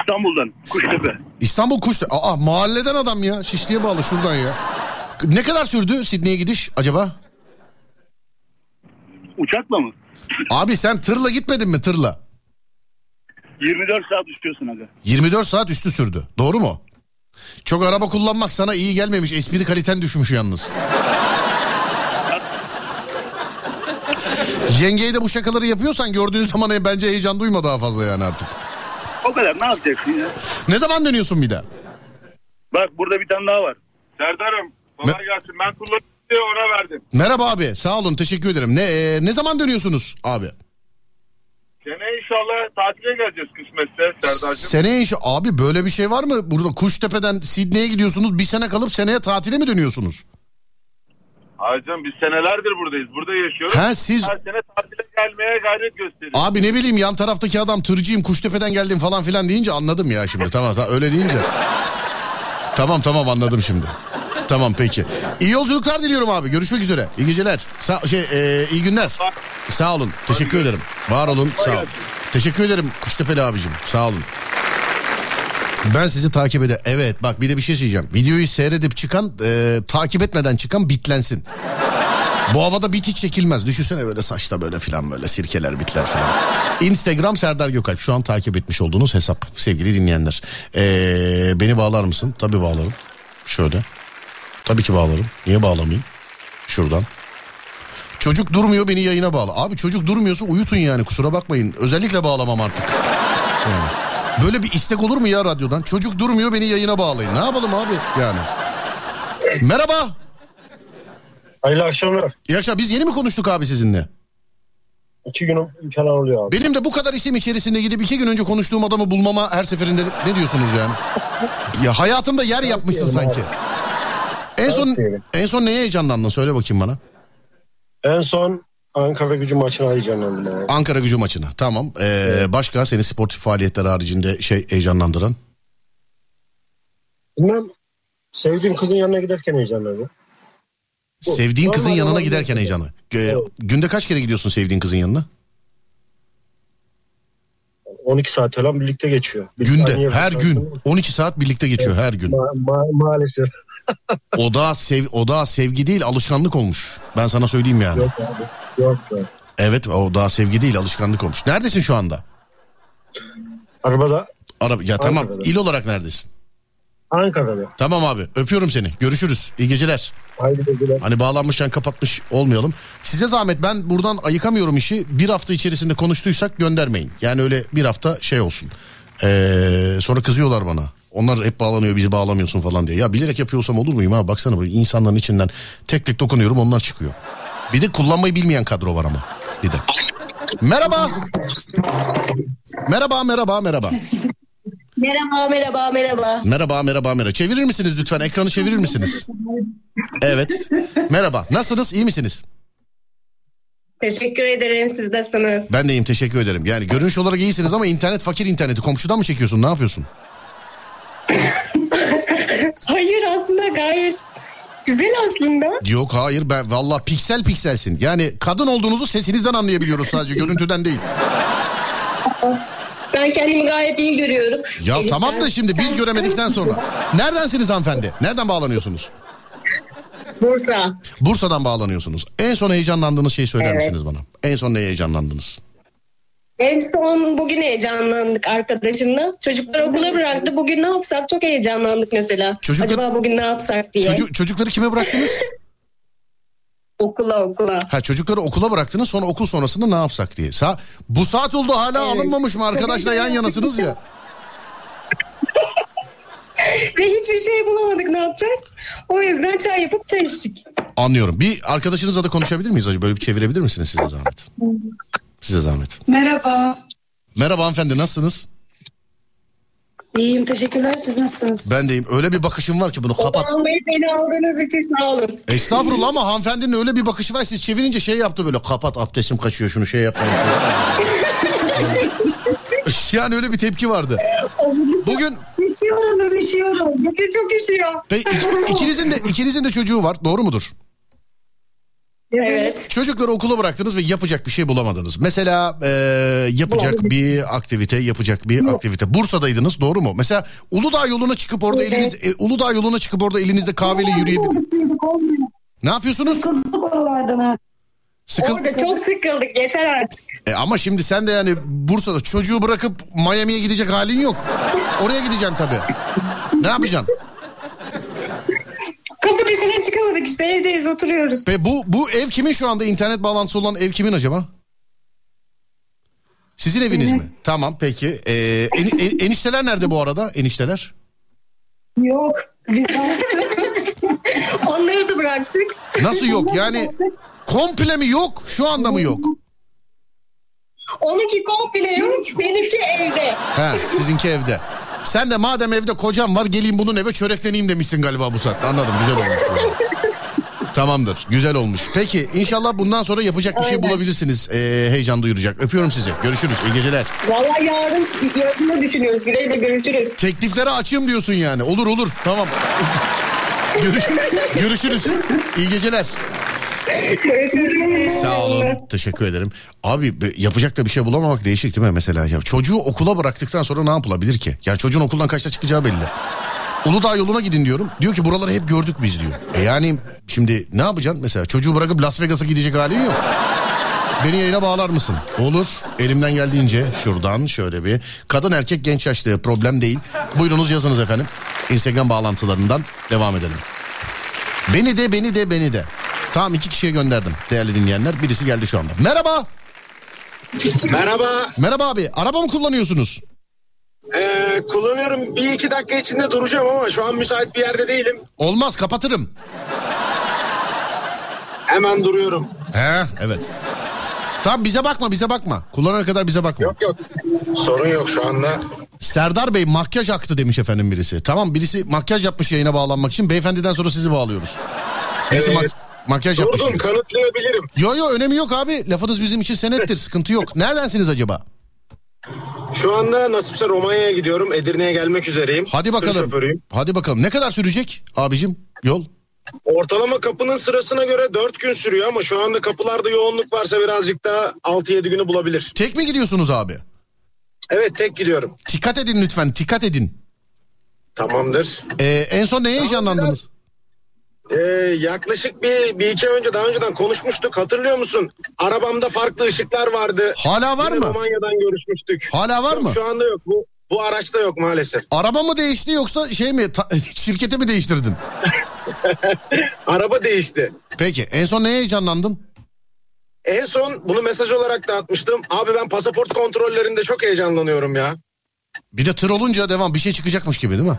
İstanbul'dan Kuştepe. İstanbul Kuş'ta. Aa mahalleden adam ya. Şişli'ye bağlı şuradan ya. Ne kadar sürdü Sidney'e gidiş acaba? Uçakla mı? Abi sen tırla gitmedin mi tırla? 24 saat uçuyorsun aga. 24 saat üstü sürdü. Doğru mu? Çok araba kullanmak sana iyi gelmemiş. Espri kaliten düşmüş yalnız. Yengeye de bu şakaları yapıyorsan gördüğün zaman bence heyecan duyma daha fazla yani artık. O kadar ne yapacaksın ya? Ne zaman dönüyorsun bir daha? Bak burada bir tane daha var. Serdar'ım kolay gelsin. Ben kullanıcı diye ona verdim. Merhaba abi sağ olun teşekkür ederim. Ne e, ne zaman dönüyorsunuz abi? Sene inşallah tatile geleceğiz kısmetse Serdar'cığım. Seneye inşa abi böyle bir şey var mı? Burada Kuştepe'den Sidney'e gidiyorsunuz bir sene kalıp seneye tatile mi dönüyorsunuz? Hayır canım biz senelerdir buradayız. Burada yaşıyoruz. Ha, siz- Her sene tatile gelmeye gayret gösteriyoruz. Abi ne bileyim yan taraftaki adam tırcıyım Kuştepe'den geldim falan filan deyince anladım ya şimdi. Tamam tamam öyle deyince. Tamam tamam anladım şimdi. Tamam peki. İyi yolculuklar diliyorum abi. Görüşmek üzere. İyi geceler. Sa- şey e, iyi günler. Sağ olun. Teşekkür ederim. Var olun. Sağ olun. Teşekkür ederim Kuştepeli abicim. Sağ olun. Ben sizi takip ede. Evet bak bir de bir şey söyleyeceğim. Videoyu seyredip çıkan e, takip etmeden çıkan bitlensin. Bu havada bit hiç çekilmez. Düşünsene böyle saçta böyle filan böyle sirkeler bitler filan. Instagram Serdar Gökalp şu an takip etmiş olduğunuz hesap sevgili dinleyenler. Ee, beni bağlar mısın? Tabii bağlarım. Şöyle. Tabii ki bağlarım. Niye bağlamayayım? Şuradan. Çocuk durmuyor beni yayına bağla. Abi çocuk durmuyorsa uyutun yani kusura bakmayın. Özellikle bağlamam artık. Yani. Böyle bir istek olur mu ya radyodan? Çocuk durmuyor beni yayına bağlayın. Ne yapalım abi yani? Merhaba. Hayırlı akşamlar. İyi akşamlar. Biz yeni mi konuştuk abi sizinle? İki günüm falan oluyor abi. Benim de bu kadar isim içerisinde gidip iki gün önce konuştuğum adamı bulmama her seferinde ne diyorsunuz yani? Ya hayatımda yer yapmışsın sanki. En son en son neye heyecanlandın söyle bakayım bana. En son Ankara gücü maçına heyecanlandım abi. Ankara gücü maçına. Tamam. Ee, başka seni sportif faaliyetler haricinde şey heyecanlandıran? Bilmem sevdiğim kızın yanına giderken heyecanlandım. Sevdiğin kızın normal yanına olan giderken heyecanı. Günde kaç kere gidiyorsun sevdiğin kızın yanına? 12 saat falan birlikte geçiyor. Bir Günde her gün saniye. 12 saat birlikte geçiyor her gün. Ma- ma- maalesef. O da sev o da sevgi değil alışkanlık olmuş. Ben sana söyleyeyim yani. Yok abi. Yok abi. Evet o daha sevgi değil alışkanlık olmuş. Neredesin şu anda? Arabada Araba ya tamam Ankara'da. il olarak neredesin? Ankara'da. Tamam abi öpüyorum seni. Görüşürüz. İyi geceler. Haydi geceler. Hani bağlanmışken kapatmış olmayalım. Size zahmet ben buradan ayıkamıyorum işi. Bir hafta içerisinde konuştuysak göndermeyin. Yani öyle bir hafta şey olsun. Ee, sonra kızıyorlar bana. Onlar hep bağlanıyor bizi bağlamıyorsun falan diye. Ya bilerek yapıyorsam olur muyum ha? Baksana böyle insanların içinden tek tek dokunuyorum onlar çıkıyor. Bir de kullanmayı bilmeyen kadro var ama. Bir de. Merhaba. Merhaba merhaba merhaba. Merhaba, merhaba, merhaba. Merhaba merhaba merhaba. Çevirir misiniz lütfen? Ekranı çevirir misiniz? Evet. Merhaba. Nasılsınız? İyi misiniz? Teşekkür ederim. Siz nasılsınız? Ben de iyiyim teşekkür ederim. Yani görünüş olarak iyisiniz ama internet fakir interneti. Komşudan mı çekiyorsun? Ne yapıyorsun? Hayır aslında gayet güzel aslında. Yok hayır ben valla piksel pikselsin. Yani kadın olduğunuzu sesinizden anlayabiliyoruz sadece görüntüden değil. Ben kendimi gayet iyi görüyorum. Ya Elif'ten. tamam da şimdi biz göremedikten sonra. Neredensiniz hanımefendi? Nereden bağlanıyorsunuz? Bursa. Bursa'dan bağlanıyorsunuz. En son heyecanlandığınız şeyi söyler Evet. misiniz bana? En son neye heyecanlandınız? En son bugün heyecanlandık arkadaşımla. Çocuklar okula bıraktı. Bugün ne yapsak çok heyecanlandık mesela. Çocuklar- Acaba bugün ne yapsak diye. Çocuk, çocukları kime bıraktınız? Okula okula. Ha çocukları okula bıraktınız sonra okul sonrasında ne yapsak diye. Sa bu saat oldu hala Evet. alınmamış mı arkadaşla yan yanasınız ya. Ve hiçbir şey bulamadık ne yapacağız? O yüzden çay yapıp çay içtik. Anlıyorum. Bir arkadaşınızla da konuşabilir miyiz acaba? Böyle bir çevirebilir misiniz size zahmet? Size zahmet. Merhaba. Merhaba hanımefendi nasılsınız? İyiyim teşekkürler siz nasılsınız? Ben deyim. Öyle bir bakışım var ki bunu kapat. Bey beni aldığınız için sağ olun. Estağfurullah ama hanımefendinin öyle bir bakışı var. Siz çevirince şey yaptı böyle. Kapat abdestim kaçıyor şunu şey yapma. yani öyle bir tepki vardı. Bugün Üşüyorum üşüyorum. Bugün çok üşüyor. İk- ikinizin de ikinizin de çocuğu var. Doğru mudur? Evet. Çocukları okula bıraktınız ve yapacak bir şey bulamadınız. Mesela e, yapacak bir aktivite, yapacak bir aktivite. Bursa'daydınız, doğru mu? Mesela Uludağ yoluna çıkıp orada Evet. eliniz e, Uludağ yoluna çıkıp orada elinizde kahveyle yürüyebilir. Ne yapıyorsunuz? Sıkıldık oralardan ha. Sıkıl- Orada çok sıkıldık yeter artık. E, ama şimdi sen de yani Bursa'da çocuğu bırakıp Miami'ye gidecek halin yok. Oraya gideceksin tabii. Ne yapacaksın? Kapı dışına çıkamadık işte evdeyiz oturuyoruz. Ve bu bu ev kimin şu anda internet bağlantısı olan ev kimin acaba? Sizin eviniz mi? Tamam peki. Ee, en- en- enişteler nerede bu arada? Enişteler? Yok. Biz Onları da bıraktık. Nasıl yok? Yani komple mi yok? Şu anda mı yok? Onunki komple yok. Benimki evde. He, sizinki evde. Sen de madem evde kocam var geleyim bunun eve çörekleneyim demişsin galiba bu saatte. Anladım güzel olmuş. Tamamdır güzel olmuş. Peki inşallah bundan sonra yapacak bir şey Aynen. bulabilirsiniz. Ee, heyecan duyuracak. Öpüyorum sizi. Görüşürüz. İyi geceler. Vallahi yarın yarın düşünüyoruz. Güleyle görüşürüz. Teklifleri açayım diyorsun yani. Olur olur. Tamam. Görüş- görüşürüz. İyi geceler. Sağ olun. Teşekkür ederim. Abi yapacak da bir şey bulamamak değişik değil mi mesela? Ya çocuğu okula bıraktıktan sonra ne yapılabilir ki? Ya çocuğun okuldan kaçta çıkacağı belli. Uludağ yoluna gidin diyorum. Diyor ki buraları hep gördük biz diyor. E yani şimdi ne yapacaksın mesela? Çocuğu bırakıp Las Vegas'a gidecek halin yok. Beni yayına bağlar mısın? Olur. Elimden geldiğince şuradan şöyle bir. Kadın erkek genç yaşlı problem değil. Buyurunuz yazınız efendim. Instagram bağlantılarından devam edelim. Beni de beni de beni de. Tamam iki kişiye gönderdim değerli dinleyenler. Birisi geldi şu anda. Merhaba. Merhaba. Merhaba abi. Araba mı kullanıyorsunuz? Ee, kullanıyorum. Bir iki dakika içinde duracağım ama şu an müsait bir yerde değilim. Olmaz kapatırım. Hemen duruyorum. He evet. Tamam bize bakma bize bakma. Kullanana kadar bize bakma. Yok yok. Sorun yok şu anda. Serdar Bey makyaj aktı demiş efendim birisi. Tamam birisi makyaj yapmış yayına bağlanmak için. Beyefendiden sonra sizi bağlıyoruz. Birisi Evet. mak- makyaj yapmış. Durdum birisi. kanıtlayabilirim. Yo yo önemi yok abi. Lafınız bizim için senettir. Sıkıntı yok. Neredensiniz acaba? Şu anda nasipse Romanya'ya gidiyorum. Edirne'ye gelmek üzereyim. Hadi bakalım. Hadi bakalım. Ne kadar sürecek abicim yol? Ortalama kapının sırasına göre 4 gün sürüyor ama şu anda kapılarda yoğunluk varsa birazcık daha 6-7 günü bulabilir. Tek mi gidiyorsunuz abi? Evet tek gidiyorum. Dikkat edin lütfen. Dikkat edin. Tamamdır. Ee, en son neye heyecanlandınız? Ee, yaklaşık bir, bir iki önce daha önceden konuşmuştuk. Hatırlıyor musun? Arabamda farklı ışıklar vardı. Hala var Yine mı? Romanya'dan görüşmüştük. Hala var Yok, mı? Şu anda yok. Bu, bu araçta yok maalesef. Araba mı değişti yoksa şey mi ta- şirketi mi değiştirdin? Araba değişti. Peki en son neye heyecanlandın? En son bunu mesaj olarak da atmıştım. Abi ben pasaport kontrollerinde çok heyecanlanıyorum ya. Bir de tır olunca devam bir şey çıkacakmış gibi değil mi?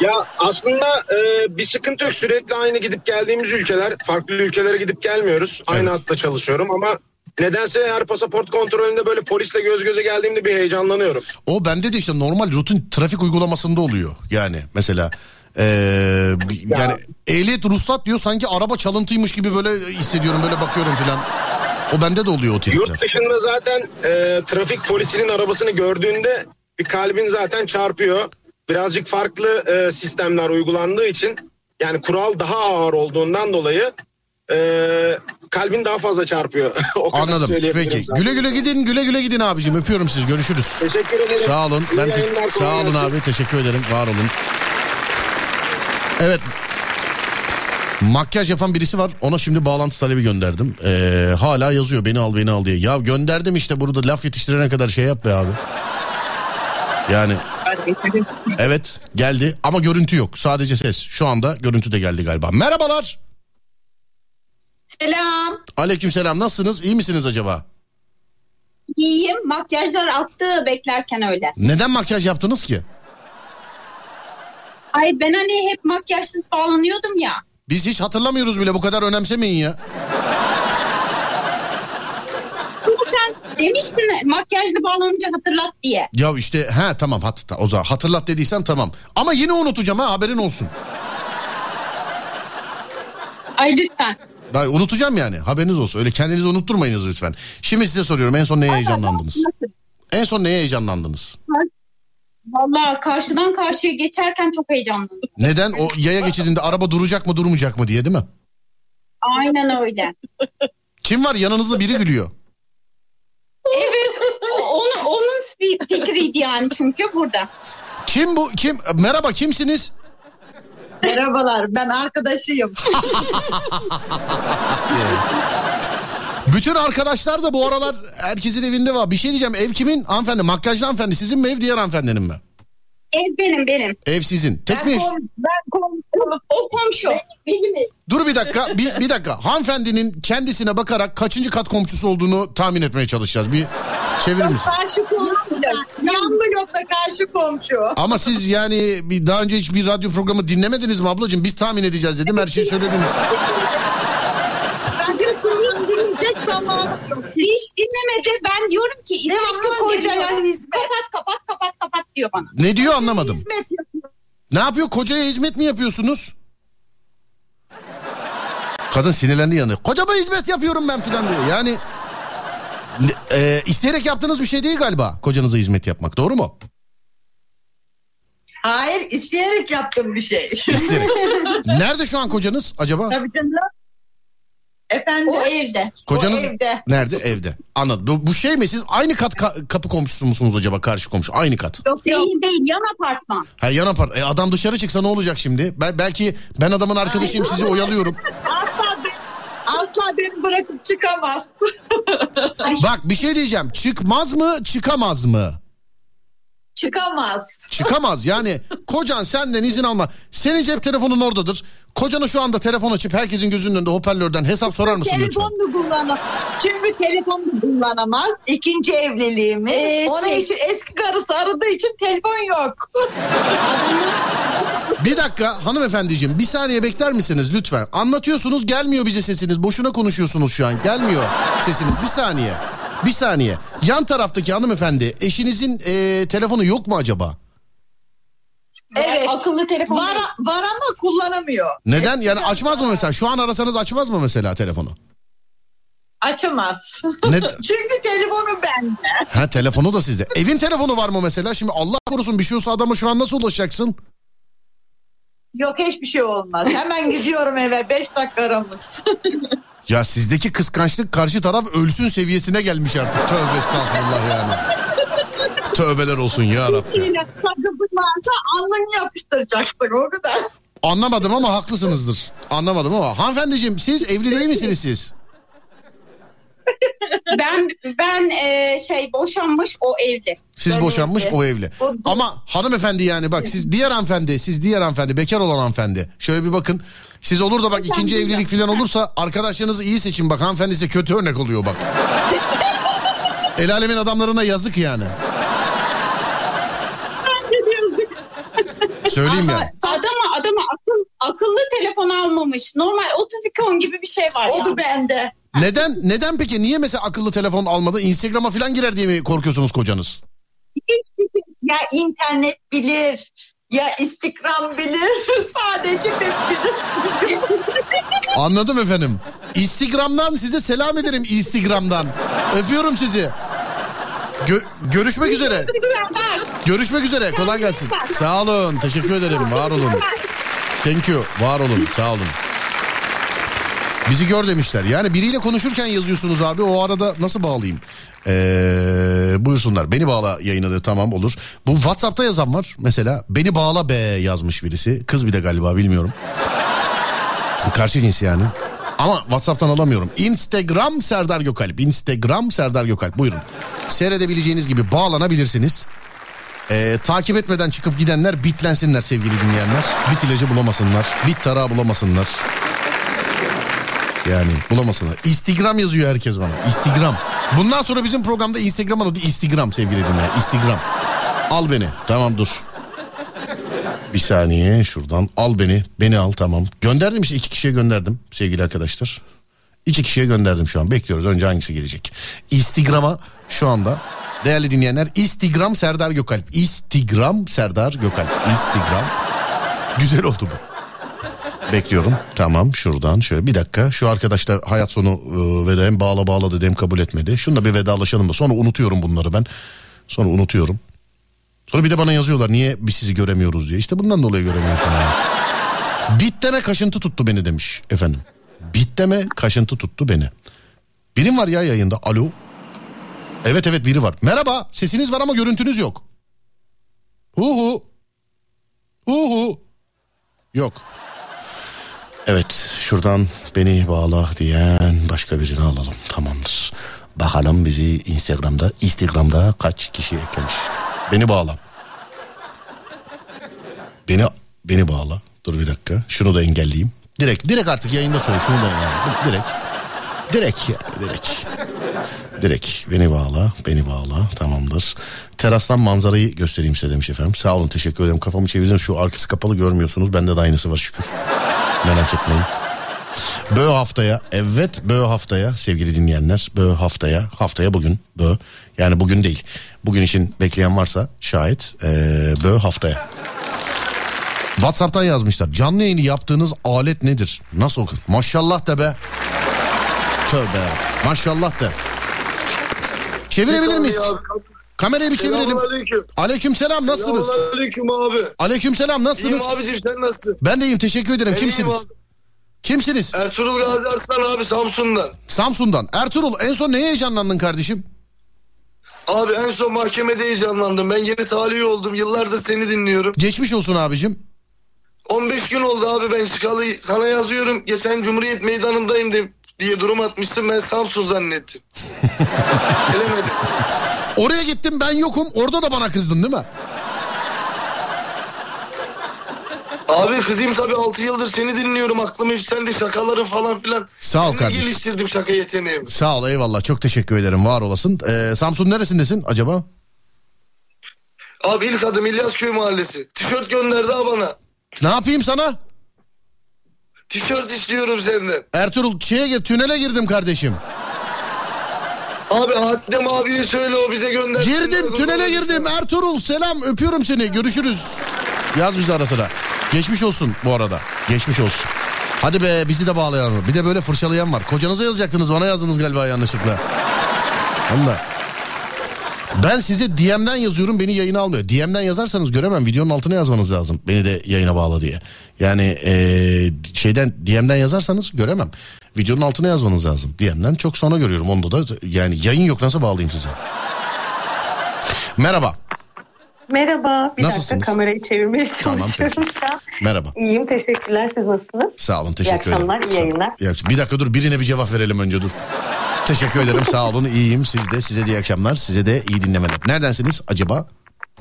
Ya aslında e, bir sıkıntı yok. Sürekli aynı gidip geldiğimiz ülkeler. Farklı ülkelere gidip gelmiyoruz. Aynı hatta çalışıyorum ama nedense her pasaport kontrolünde böyle polisle göz göze geldiğimde bir heyecanlanıyorum. O bende de işte normal rutin trafik uygulamasında oluyor. Yani mesela ee, yani ehliyet ruhsat diyor sanki araba çalıntıymış gibi böyle hissediyorum böyle bakıyorum filan. O bende de oluyor o tripler. Yurt dışında zaten e, trafik polisinin arabasını gördüğünde bir kalbin zaten çarpıyor. Birazcık farklı e, sistemler uygulandığı için yani kural daha ağır olduğundan dolayı e, kalbin daha fazla çarpıyor. o kadar Anladım. Peki. zaten. Güle güle gidin, güle güle gidin abicim. Öpüyorum siz. Görüşürüz. Teşekkür ederim. Sağ olun. İyi Ben te- sağ olun abi. Teşekkür ederim. Var olun. Evet. Makyaj yapan birisi var. Ona şimdi bağlantı talebi gönderdim. Ee, hala yazıyor beni al beni al diye. Ya gönderdim işte burada laf yetiştirene kadar şey yap be abi. Yani evet geldi ama görüntü yok. Sadece ses. Şu anda görüntü de geldi galiba. Merhabalar. Selam. Aleykümselam nasılsınız? İyi misiniz acaba? İyiyim. Makyajlar attı beklerken öyle. Neden makyaj yaptınız ki? Ay ben hani hep makyajsız bağlanıyordum ya. Biz hiç hatırlamıyoruz bile bu kadar önemsemeyin ya. Ama sen demiştin makyajlı bağlanınca hatırlat diye. Ya işte ha tamam hat, o zaman hatırlat dediysen tamam. Ama yine unutacağım ha haberin olsun. Ay lütfen. Ben unutacağım yani haberiniz olsun. Öyle kendinizi unutturmayınız lütfen. Şimdi size soruyorum en son neye heyecanlandınız? En son neye heyecanlandınız? Valla karşıdan karşıya geçerken çok heyecanlandım. Neden? O yaya geçidinde araba duracak mı durmayacak mı diye değil mi? Aynen öyle. Kim var yanınızda biri gülüyor. Evet. onun fi- fikriydi yani çünkü burada. Kim bu? Kim? Merhaba kimsiniz? Merhabalar ben arkadaşıyım. Bütün arkadaşlar da bu aralar herkesin evinde var. Bir şey diyeceğim ev kimin? Hanımefendi makyajlı hanımefendi sizin mi ev diğer hanımefendinin mi? Ev benim benim. Ev sizin. Tek mi? ben komşu. O komşu. Benim ev. Dur bir dakika bir, bir dakika. Hanımefendinin kendisine bakarak kaçıncı kat komşusu olduğunu tahmin etmeye çalışacağız. Bir çevirir misin? karşı komşu. Yan blokta karşı komşu. Ama siz yani bir daha önce hiç bir radyo programı dinlemediniz mi ablacığım? Biz tahmin edeceğiz dedim her şeyi söylediniz. Yok. Hiç dinlemedi. Ben diyorum ki Devamlı istekli kocaya hizmet. Kapat kapat kapat kapat diyor bana. Ne diyor anlamadım. Hizmet yapıyor. Ne yapıyor? Kocaya hizmet mi yapıyorsunuz? Kadın sinirlendi yanı. Kocama hizmet yapıyorum ben filan diyor. Yani ne- e, isteyerek yaptığınız bir şey değil galiba kocanıza hizmet yapmak. Doğru mu? Hayır isteyerek yaptığım bir şey. İsteyerek. Nerede şu an kocanız acaba? Tabii canım. Efendim? O evde. Kocanız O evde. nerede? Evde. Anladım. Bu, bu şey mi siz aynı kat ka- kapı komşusu musunuz acaba karşı komşu? Aynı kat. Yok değil değil yan apartman. Ha yan apart. E, adam dışarı çıksa ne olacak şimdi? Ben, belki ben adamın arkadaşıyım sizi oyalıyorum. Asla, asla beni bırakıp çıkamaz. Bak bir şey diyeceğim. Çıkmaz mı çıkamaz mı? Çıkamaz. Çıkamaz yani kocan senden izin alma. Senin cep telefonun oradadır. Kocana şu anda telefon açıp herkesin gözünün önünde hoparlörden hesap sorar mısın lütfen? Telefon kullanamaz. Çünkü telefon da kullanamaz. İkinci evliliğimiz. Ee, Onun şey- için eski karısı aradığı için telefon yok. Bir dakika hanımefendiciğim bir saniye bekler misiniz lütfen? Anlatıyorsunuz gelmiyor bize sesiniz. Boşuna konuşuyorsunuz şu an. Gelmiyor sesiniz. Bir saniye. Bir saniye. Yan taraftaki hanımefendi eşinizin e, telefonu yok mu acaba? Evet. Akıllı telefon. Var, var ama kullanamıyor. Neden? Yani açmaz mı mesela? Şu an arasanız açmaz mı mesela telefonu? Açamaz. Ne? Çünkü telefonu bende. Ha telefonu da sizde. Evin telefonu var mı mesela? Şimdi Allah korusun bir şey olsa adama şu an nasıl ulaşacaksın? Yok hiçbir şey olmaz. Hemen gidiyorum eve. Beş dakika aramız. Ya sizdeki kıskançlık karşı taraf ölsün seviyesine gelmiş artık. Tövbe estağfurullah yani. Tövbeler olsun ya Rabbi. Şeyle sakızlarsa alnını yapıştıracaksın o kadar. Anlamadım ama haklısınızdır. Anlamadım ama. Hanımefendiciğim siz evli değil misiniz siz? Ben ben e, şey boşanmış o evli. Siz Ben boşanmış evli. o evli. O- Ama hanımefendi yani bak siz diğer hanımefendi siz diğer hanımefendi bekar olan hanımefendi. Şöyle bir bakın. Siz olur da bak ikinci evlilik falan olursa arkadaşlarınızı iyi seçin bak hanımefendi size kötü örnek oluyor bak. El alemin adamlarına yazık yani. Söyleyeyim ya. Adama adama akıl, akıllı telefon almamış. Normal 3210 gibi bir şey var O ya. da bende. Neden neden peki niye mesela akıllı telefon almadı? Instagram'a falan girer diye mi korkuyorsunuz kocanız? Şey- Ya internet bilir. Ya Instagram bilir. Sadece bilir. Anladım efendim. Instagram'dan size selam ederim Instagram'dan. Öpüyorum sizi. Gö- görüşmek üzere. Görüşmek üzere. Kolay gelsin. Sağ olun. Teşekkür ederim. Var olun. Thank you. Var olun. Sağ olun. Bizi gör demişler. Yani biriyle konuşurken yazıyorsunuz abi. O arada nasıl bağlayayım? Ee, buyursunlar. Beni bağla yayına tamam olur. Bu WhatsApp'ta yazan var mesela. Beni bağla be yazmış birisi. Kız bir de galiba bilmiyorum. Karşı cins yani. Ama WhatsApp'tan alamıyorum. Instagram Serdar Gökalp. Instagram Serdar Gökalp. Buyurun. Seyredebileceğiniz gibi bağlanabilirsiniz. Ee, takip etmeden çıkıp gidenler bitlensinler sevgili dinleyenler. Bit ilacı bulamasınlar. Bit tarağı bulamasınlar. Yani bulamasınlar. Instagram yazıyor herkes bana. Instagram. Bundan sonra bizim programda Instagram adı Instagram sevgili dinleyenler. Instagram. Al beni. Tamam dur. Bir saniye şuradan al beni. Beni al tamam. Gönderdim işte iki kişiye gönderdim sevgili arkadaşlar. İki kişiye gönderdim şu an. Bekliyoruz önce hangisi gelecek. Instagram'a şu anda değerli dinleyenler Instagram Serdar Gökalp. Instagram Serdar Gökalp. Instagram. Güzel oldu bu. Bekliyorum. Tamam şuradan şöyle bir dakika. Şu arkadaş da hayat sonu e, ve de hem bağla bağla dedi hem kabul etmedi. Şununla bir vedalaşalım da sonra unutuyorum bunları ben. Sonra unutuyorum. Sonra bir de bana yazıyorlar niye biz sizi göremiyoruz diye. İşte bundan dolayı göremiyorsun. Yani. Bitleme kaşıntı tuttu beni demiş efendim. Bitleme kaşıntı tuttu beni. Birim var ya yayında. Alo. Evet evet biri var. Merhaba sesiniz var ama görüntünüz yok. Hu hu. Hu hu. Yok. Evet şuradan beni bağla diyen başka birini alalım. Tamamdır. Bakalım bizi Instagram'da Instagram'da kaç kişi eklemiş. Beni bağla. Beni beni bağla. Dur bir dakika. Şunu da engelleyeyim. Direkt direkt artık yayında söyle şunu da yani. Direkt. Direkt direkt. Direkt beni bağla, beni bağla tamamdır. Terastan manzarayı göstereyim size demiş efendim. Sağ olun teşekkür ederim. Kafamı çevirdim şu arkası kapalı görmüyorsunuz. Bende de aynısı var şükür. Merak etmeyin. Bö haftaya evet bö haftaya sevgili dinleyenler bö haftaya haftaya bugün bö yani bugün değil bugün için bekleyen varsa şayet ee, bö haftaya Whatsapp'tan yazmışlar canlı yayını yaptığınız alet nedir nasıl okun maşallah de be tövbe maşallah de çevirebilir miyiz kamerayı bir çevirelim Selamünaleyküm. aleyküm selam nasılsınız Selamünaleyküm abi. aleyküm selam nasılsınız İyiyim abicim sen nasılsın? ben de iyiyim teşekkür ederim Ben kimsiniz kimsiniz Ertuğrul Gazi Arslan abi Samsun'dan. Samsun'dan. Ertuğrul en son neye heyecanlandın kardeşim? Abi en son mahkemede heyecanlandım. Ben yeni tahliye oldum. Yıllardır seni dinliyorum. Geçmiş olsun abicim. 15 gün oldu abi ben çıkalı. Sana yazıyorum. Geçen Cumhuriyet Meydanı'ndayım de, diye durum atmışsın. Ben Samsun zannettim. Gelemedim. Oraya gittim ben yokum. Orada da bana kızdın değil mi? Abi kızayım tabii 6 yıldır seni dinliyorum. Aklım hep sende şakaların falan filan. Sağ ol kardeşim. geliştirdim şaka yeteneğimi. Sağ ol eyvallah çok teşekkür ederim var olasın. Ee, Samsun neresindesin acaba? Abi ilk adım İlyasköy Mahallesi. Tişört gönderdi ha bana. Ne yapayım sana? Tişört istiyorum senden. Ertuğrul şeye tünele girdim kardeşim. Abi Adem abiye söyle o bize gönder. Girdim tünele girdim Ertuğrul selam öpüyorum seni görüşürüz. Yaz bizi ara sıra. Geçmiş olsun bu arada geçmiş olsun. Hadi be bizi de bağlayalım. Bir de böyle fırçalayan var. Kocanıza yazacaktınız bana yazdınız galiba yanlışlıkla. Valla. Ben size DM'den yazıyorum beni yayına almıyor. DM'den yazarsanız göremem videonun altına yazmanız lazım. Beni de yayına bağla diye. Yani eee, şeyden DM'den yazarsanız göremem. Videonun altına yazmanız lazım. DM'den çok sonra görüyorum. Onda da yani yayın yok nasıl bağlayayım size? Merhaba. Merhaba. Bir Nasılsınız? dakika kamerayı çevirmeye Tamam, çalışıyorum şu an. Merhaba. İyiyim teşekkürler. Siz nasılsınız? Sağ olun teşekkür ederim. akşamlar, iyi yayınlar. İyi akşam- Bir dakika dur birine bir cevap verelim önce dur. Teşekkür ederim sağ olun iyiyim siz de size de iyi akşamlar size de iyi dinlemeler. Neredensiniz acaba?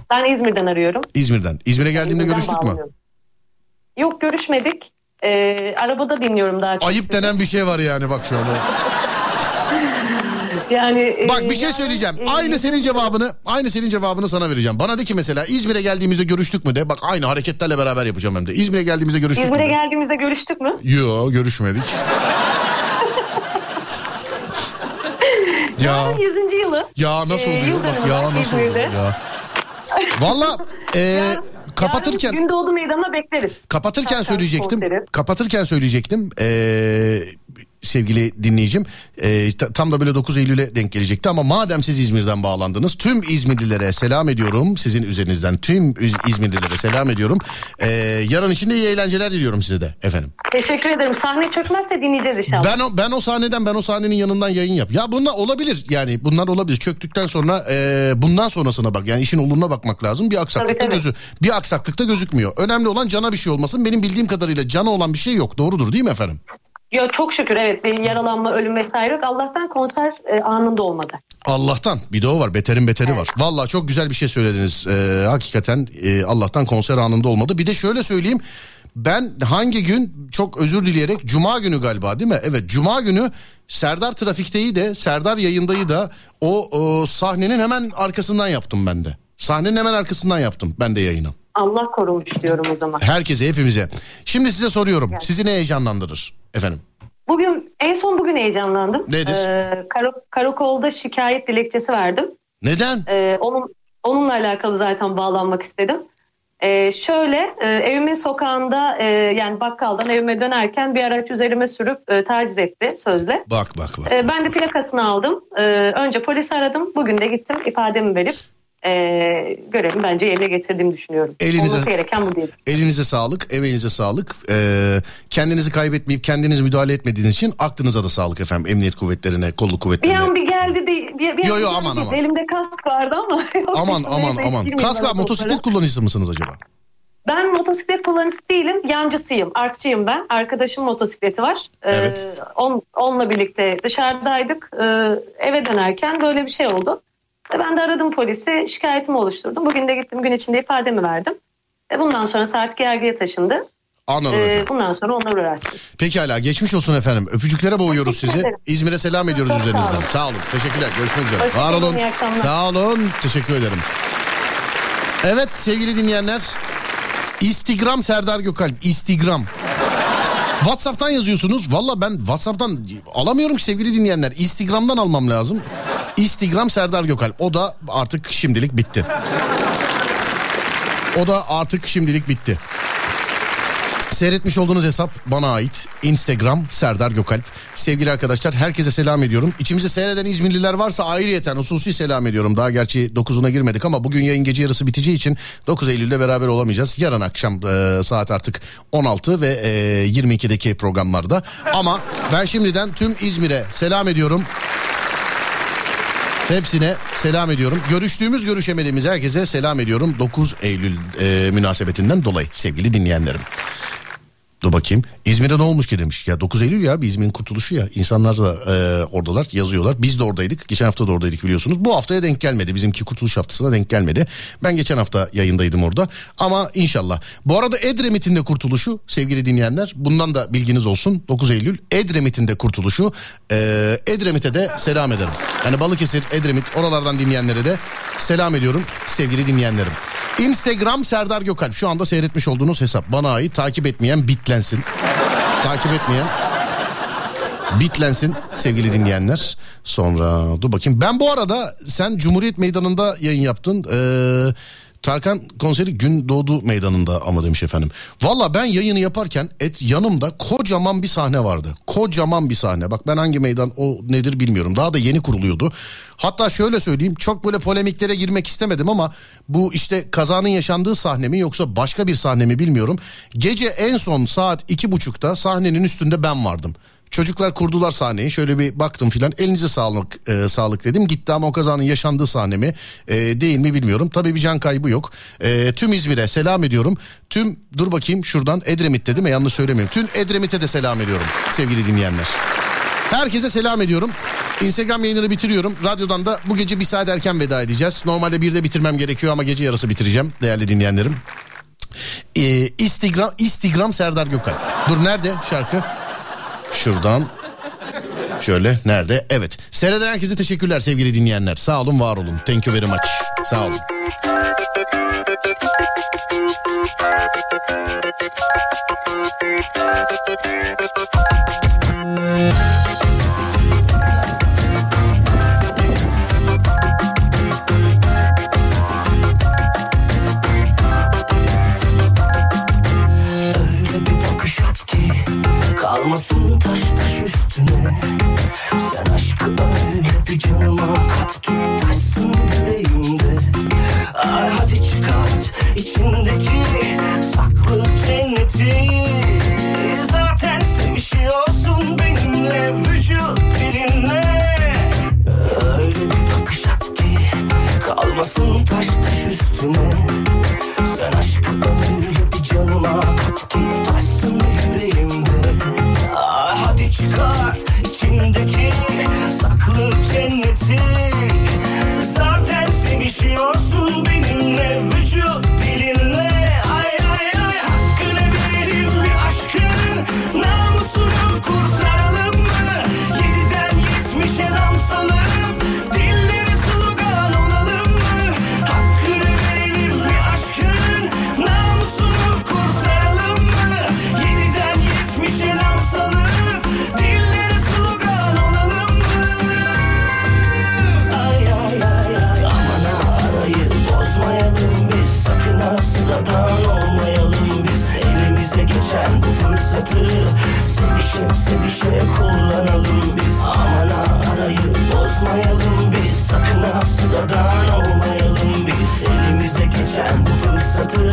Ben İzmir'den arıyorum. İzmir'den. İzmir'e geldiğinde İzmir'den görüştük mü? Yok görüşmedik. Ee, arabada dinliyorum daha çok. Ayıp denen bir şey var yani bak şu an. Yani e, Bak bir şey söyleyeceğim. Aynı senin cevabını, aynı senin cevabını sana vereceğim. Bana de ki mesela İzmir'e geldiğimizde görüştük mü de. Bak aynı hareketlerle beraber yapacağım hem de. İzmir'e geldiğimizde görüştük İzmir'e mü de. geldiğimizde görüştük mü? Yo görüşmedik. ya Yarın 100. yılı. ya nasıl Ee, oluyor? yıl Bak ya nasıl oluyor ya. Valla e, kapatırken Yarın Gündoğdu Meydanı'na bekleriz. Kapatırken Şarkı söyleyecektim. konseri. Kapatırken söyleyecektim. Ee, sevgili dinleyicim. Ta- tam da böyle 9 Eylül'e denk gelecekti ama madem siz İzmir'den bağlandınız tüm İzmirlilere selam ediyorum. Sizin üzerinizden tüm İz- İzmirlilere selam ediyorum. Ee, yarın için de iyi eğlenceler diliyorum size de efendim. Teşekkür ederim. Sahne çökmezse dinleyeceğiz inşallah. Ben o, ben o sahneden ben o sahnenin yanından yayın yap. Ya bunlar olabilir yani bunlar olabilir. Çöktükten sonra e, bundan sonrasına bak yani işin olumuna bakmak lazım. Bir aksaklıkta gözü bir aksaklıkta gözükmüyor. Önemli olan cana bir şey olmasın. Benim bildiğim kadarıyla cana olan bir şey yok. Doğrudur değil mi efendim? Ya çok şükür evet bir yaralanma, ölüm vesaire yok. Allah'tan konser e, anında olmadı. Allah'tan bir de o var beterin beteri var. Vallahi çok güzel bir şey söylediniz. Ee, hakikaten e, Allah'tan konser anında olmadı. Bir de şöyle söyleyeyim. Ben hangi gün çok özür dileyerek cuma günü galiba değil mi? Evet cuma günü Serdar Trafik'teyi de Serdar yayındayı da o, o sahnenin hemen arkasından yaptım ben de. Sahnenin hemen arkasından yaptım ben de yayını. Allah korumuş diyorum o zaman. Herkese hepimize. Şimdi size soruyorum. Sizi ne heyecanlandırır efendim? Bugün en son bugün heyecanlandım. Nedir? Ee, karo- karakolda şikayet dilekçesi verdim. Neden? Ee, onun onunla alakalı zaten bağlanmak istedim. Ee, şöyle e, evimin sokağında e, yani bakkaldan evime dönerken bir araç üzerime sürüp e, taciz etti sözle. Bak bak bak. Ee, ben de plakasını aldım. Ee, önce polisi aradım. Bugün de gittim ifademi verip e, görevimi bence yerine getirdiğimi düşünüyorum. Elinize- Olması gereken bu değil. Elinize sağlık, emeğinize sağlık. Ee, kendinizi kaybetmeyip kendiniz müdahale etmediğiniz için aklınıza da sağlık efendim. Emniyet kuvvetlerine, kolluk Bir kuvvetlerine. an bir geldi de bir, bir Yo, yo, bir aman, aman. Elimde kask vardı ama. Aman aman aman. ben o motosiklet kullanıcısı mısınız acaba? Ben motosiklet kullanıcısı değilim. Yancısıyım. Arkçıyım ben. Arkadaşım motosikleti var. Ee, Evet. on, onunla birlikte dışarıdaydık. Ee, eve dönerken böyle bir şey oldu. E, Ben de aradım polisi. Şikayetimi oluşturdum. Bugün de gittim gün içinde ifademi verdim. E, bundan sonra saat gergiye taşındı. Anladım Ee, efendim. bundan sonra onlar uğraşsın. Pekala geçmiş olsun efendim. Öpücüklere boğuyoruz Teşekkür sizi. ederim. İzmir'e selam ediyoruz Çok sağ üzerinizden. olun. Sağ olun. Teşekkürler. Görüşmek üzere. Hoşça Var olun. Sağ olun. Teşekkür ederim. Evet sevgili dinleyenler. Instagram Serdar Gökalp. Instagram. WhatsApp'tan yazıyorsunuz. Valla ben WhatsApp'tan alamıyorum ki sevgili dinleyenler. Instagram'dan almam lazım. Instagram Serdar Gökalp. O da artık şimdilik bitti. O da artık şimdilik bitti. Seyretmiş olduğunuz hesap bana ait. Instagram Serdar Gökalp. Sevgili arkadaşlar herkese selam ediyorum. İçimizde seyreden İzmirliler varsa ayrıyeten hususi selam ediyorum. Daha gerçi 9'una girmedik ama bugün yayın gece yarısı biteceği için 9 Eylül'de beraber olamayacağız. Yarın akşam e, saat artık 16 ve e, 22'deki programlarda. Ama ben şimdiden tüm İzmir'e selam ediyorum. Hepsine selam ediyorum. Görüştüğümüz görüşemediğimiz herkese selam ediyorum. 9 Eylül e, münasebetinden dolayı sevgili dinleyenlerim. Dur bakayım. İzmir'e ne olmuş ki demiş. Ya 9 Eylül ya İzmir'in kurtuluşu ya. İnsanlar da e, oradalar yazıyorlar. Biz de oradaydık. Geçen hafta da oradaydık biliyorsunuz. Bu haftaya denk gelmedi. Bizimki kurtuluş haftasına denk gelmedi. Ben geçen hafta yayındaydım orada. Ama inşallah. Bu arada Edremit'in de kurtuluşu sevgili dinleyenler. Bundan da bilginiz olsun. 9 Eylül Edremit'in de kurtuluşu. E, Edremit'e de selam ederim. Yani Balıkesir, Edremit oralardan dinleyenlere de selam ediyorum sevgili dinleyenlerim. Instagram Serdar Gökalp. Şu anda seyretmiş olduğunuz hesap. Bana ait takip etmeyen bitlensin. takip etmeyen bitlensin sevgili dinleyenler. Sonra dur bakayım. Ben bu arada sen Cumhuriyet Meydanı'nda yayın yaptın. Ee, Tarkan konseri gün doğdu meydanında ama demiş efendim. Valla ben yayını yaparken et yanımda kocaman bir sahne vardı. Kocaman bir sahne. Bak ben hangi meydan o nedir bilmiyorum. Daha da yeni kuruluyordu. Hatta şöyle söyleyeyim çok böyle polemiklere girmek istemedim ama bu işte kazanın yaşandığı sahne mi yoksa başka bir sahne mi bilmiyorum. Gece en son saat iki buçukta sahnenin üstünde ben vardım. Çocuklar kurdular sahneyi şöyle bir baktım filan elinize sağlık e, sağlık dedim gitti ama o kazanın yaşandığı sahne mi e, değil mi bilmiyorum tabii bir can kaybı yok E, tüm İzmir'e selam ediyorum tüm dur bakayım şuradan Edremit'te değil mi yanlış söylemiyorum tüm Edremit'e de selam ediyorum sevgili dinleyenler. Herkese selam ediyorum. Instagram yayınını bitiriyorum. Radyodan da bu gece bir saat erken veda edeceğiz. Normalde bir de bitirmem gerekiyor ama gece yarısı bitireceğim değerli dinleyenlerim. Ee, Instagram, Instagram Serdar Gökal. Dur nerede şarkı? Şuradan. Şöyle nerede? Evet. Seyreden herkese teşekkürler sevgili dinleyenler. Sağ olun var olun. Thank you very much. Sağ olun. Öyle kalmasın taş taş üstüne? Sen aşkı öyle bir canıma kat ki taşsın yüreğimde. Ay hadi çıkart içindeki saklı cenneti. Zaten sevişiyorsun benimle vücut dilinle. Öyle bir bakış at ki kalmasın taş taş üstüne. Sen aşkı öyle bir canıma kat ki taşsın çıkart içindeki saklı cenneti. Zaten sevişiyorsun benimle vücut Sevişe sevişe kullanalım biz. Aman ha arayı bozmayalım biz. Sakın ha sıradan olmayalım biz. Elimize geçen bu fırsatı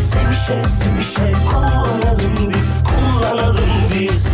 Sevişe sevişe kullanalım biz. Kullanalım biz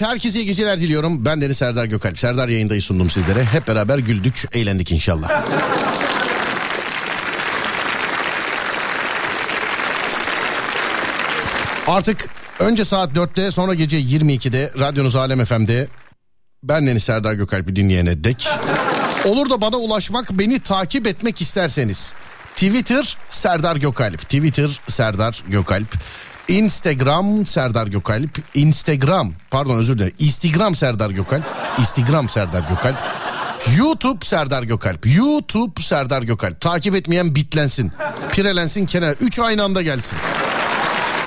Beyler herkese iyi geceler diliyorum. Ben Deniz Serdar Gökalp. Serdar yayındayı sundum sizlere. Hep beraber güldük, eğlendik inşallah. Artık önce saat 4'te sonra gece 22'de radyonuz Alem FM'de ben Deniz Serdar Gökalp'i dinleyene dek. Olur da bana ulaşmak, beni takip etmek isterseniz. Twitter Serdar Gökalp. Twitter Serdar Gökalp. Instagram Serdar Gökalp. Instagram pardon özür dilerim. Instagram Serdar Gökalp. Instagram Serdar Gökalp. YouTube Serdar Gökalp. YouTube Serdar Gökalp. Takip etmeyen bitlensin. Pirelensin kenara. Üç aynı anda gelsin.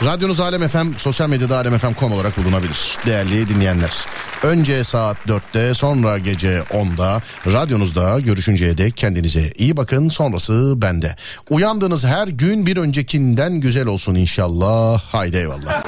Radyonuz Alem FM, sosyal medyada alemfm.com olarak bulunabilir. Değerli dinleyenler. Önce saat 4'te sonra gece 10'da radyonuzda görüşünceye dek kendinize iyi bakın. Sonrası bende. Uyandığınız her gün bir öncekinden güzel olsun inşallah. Haydi eyvallah.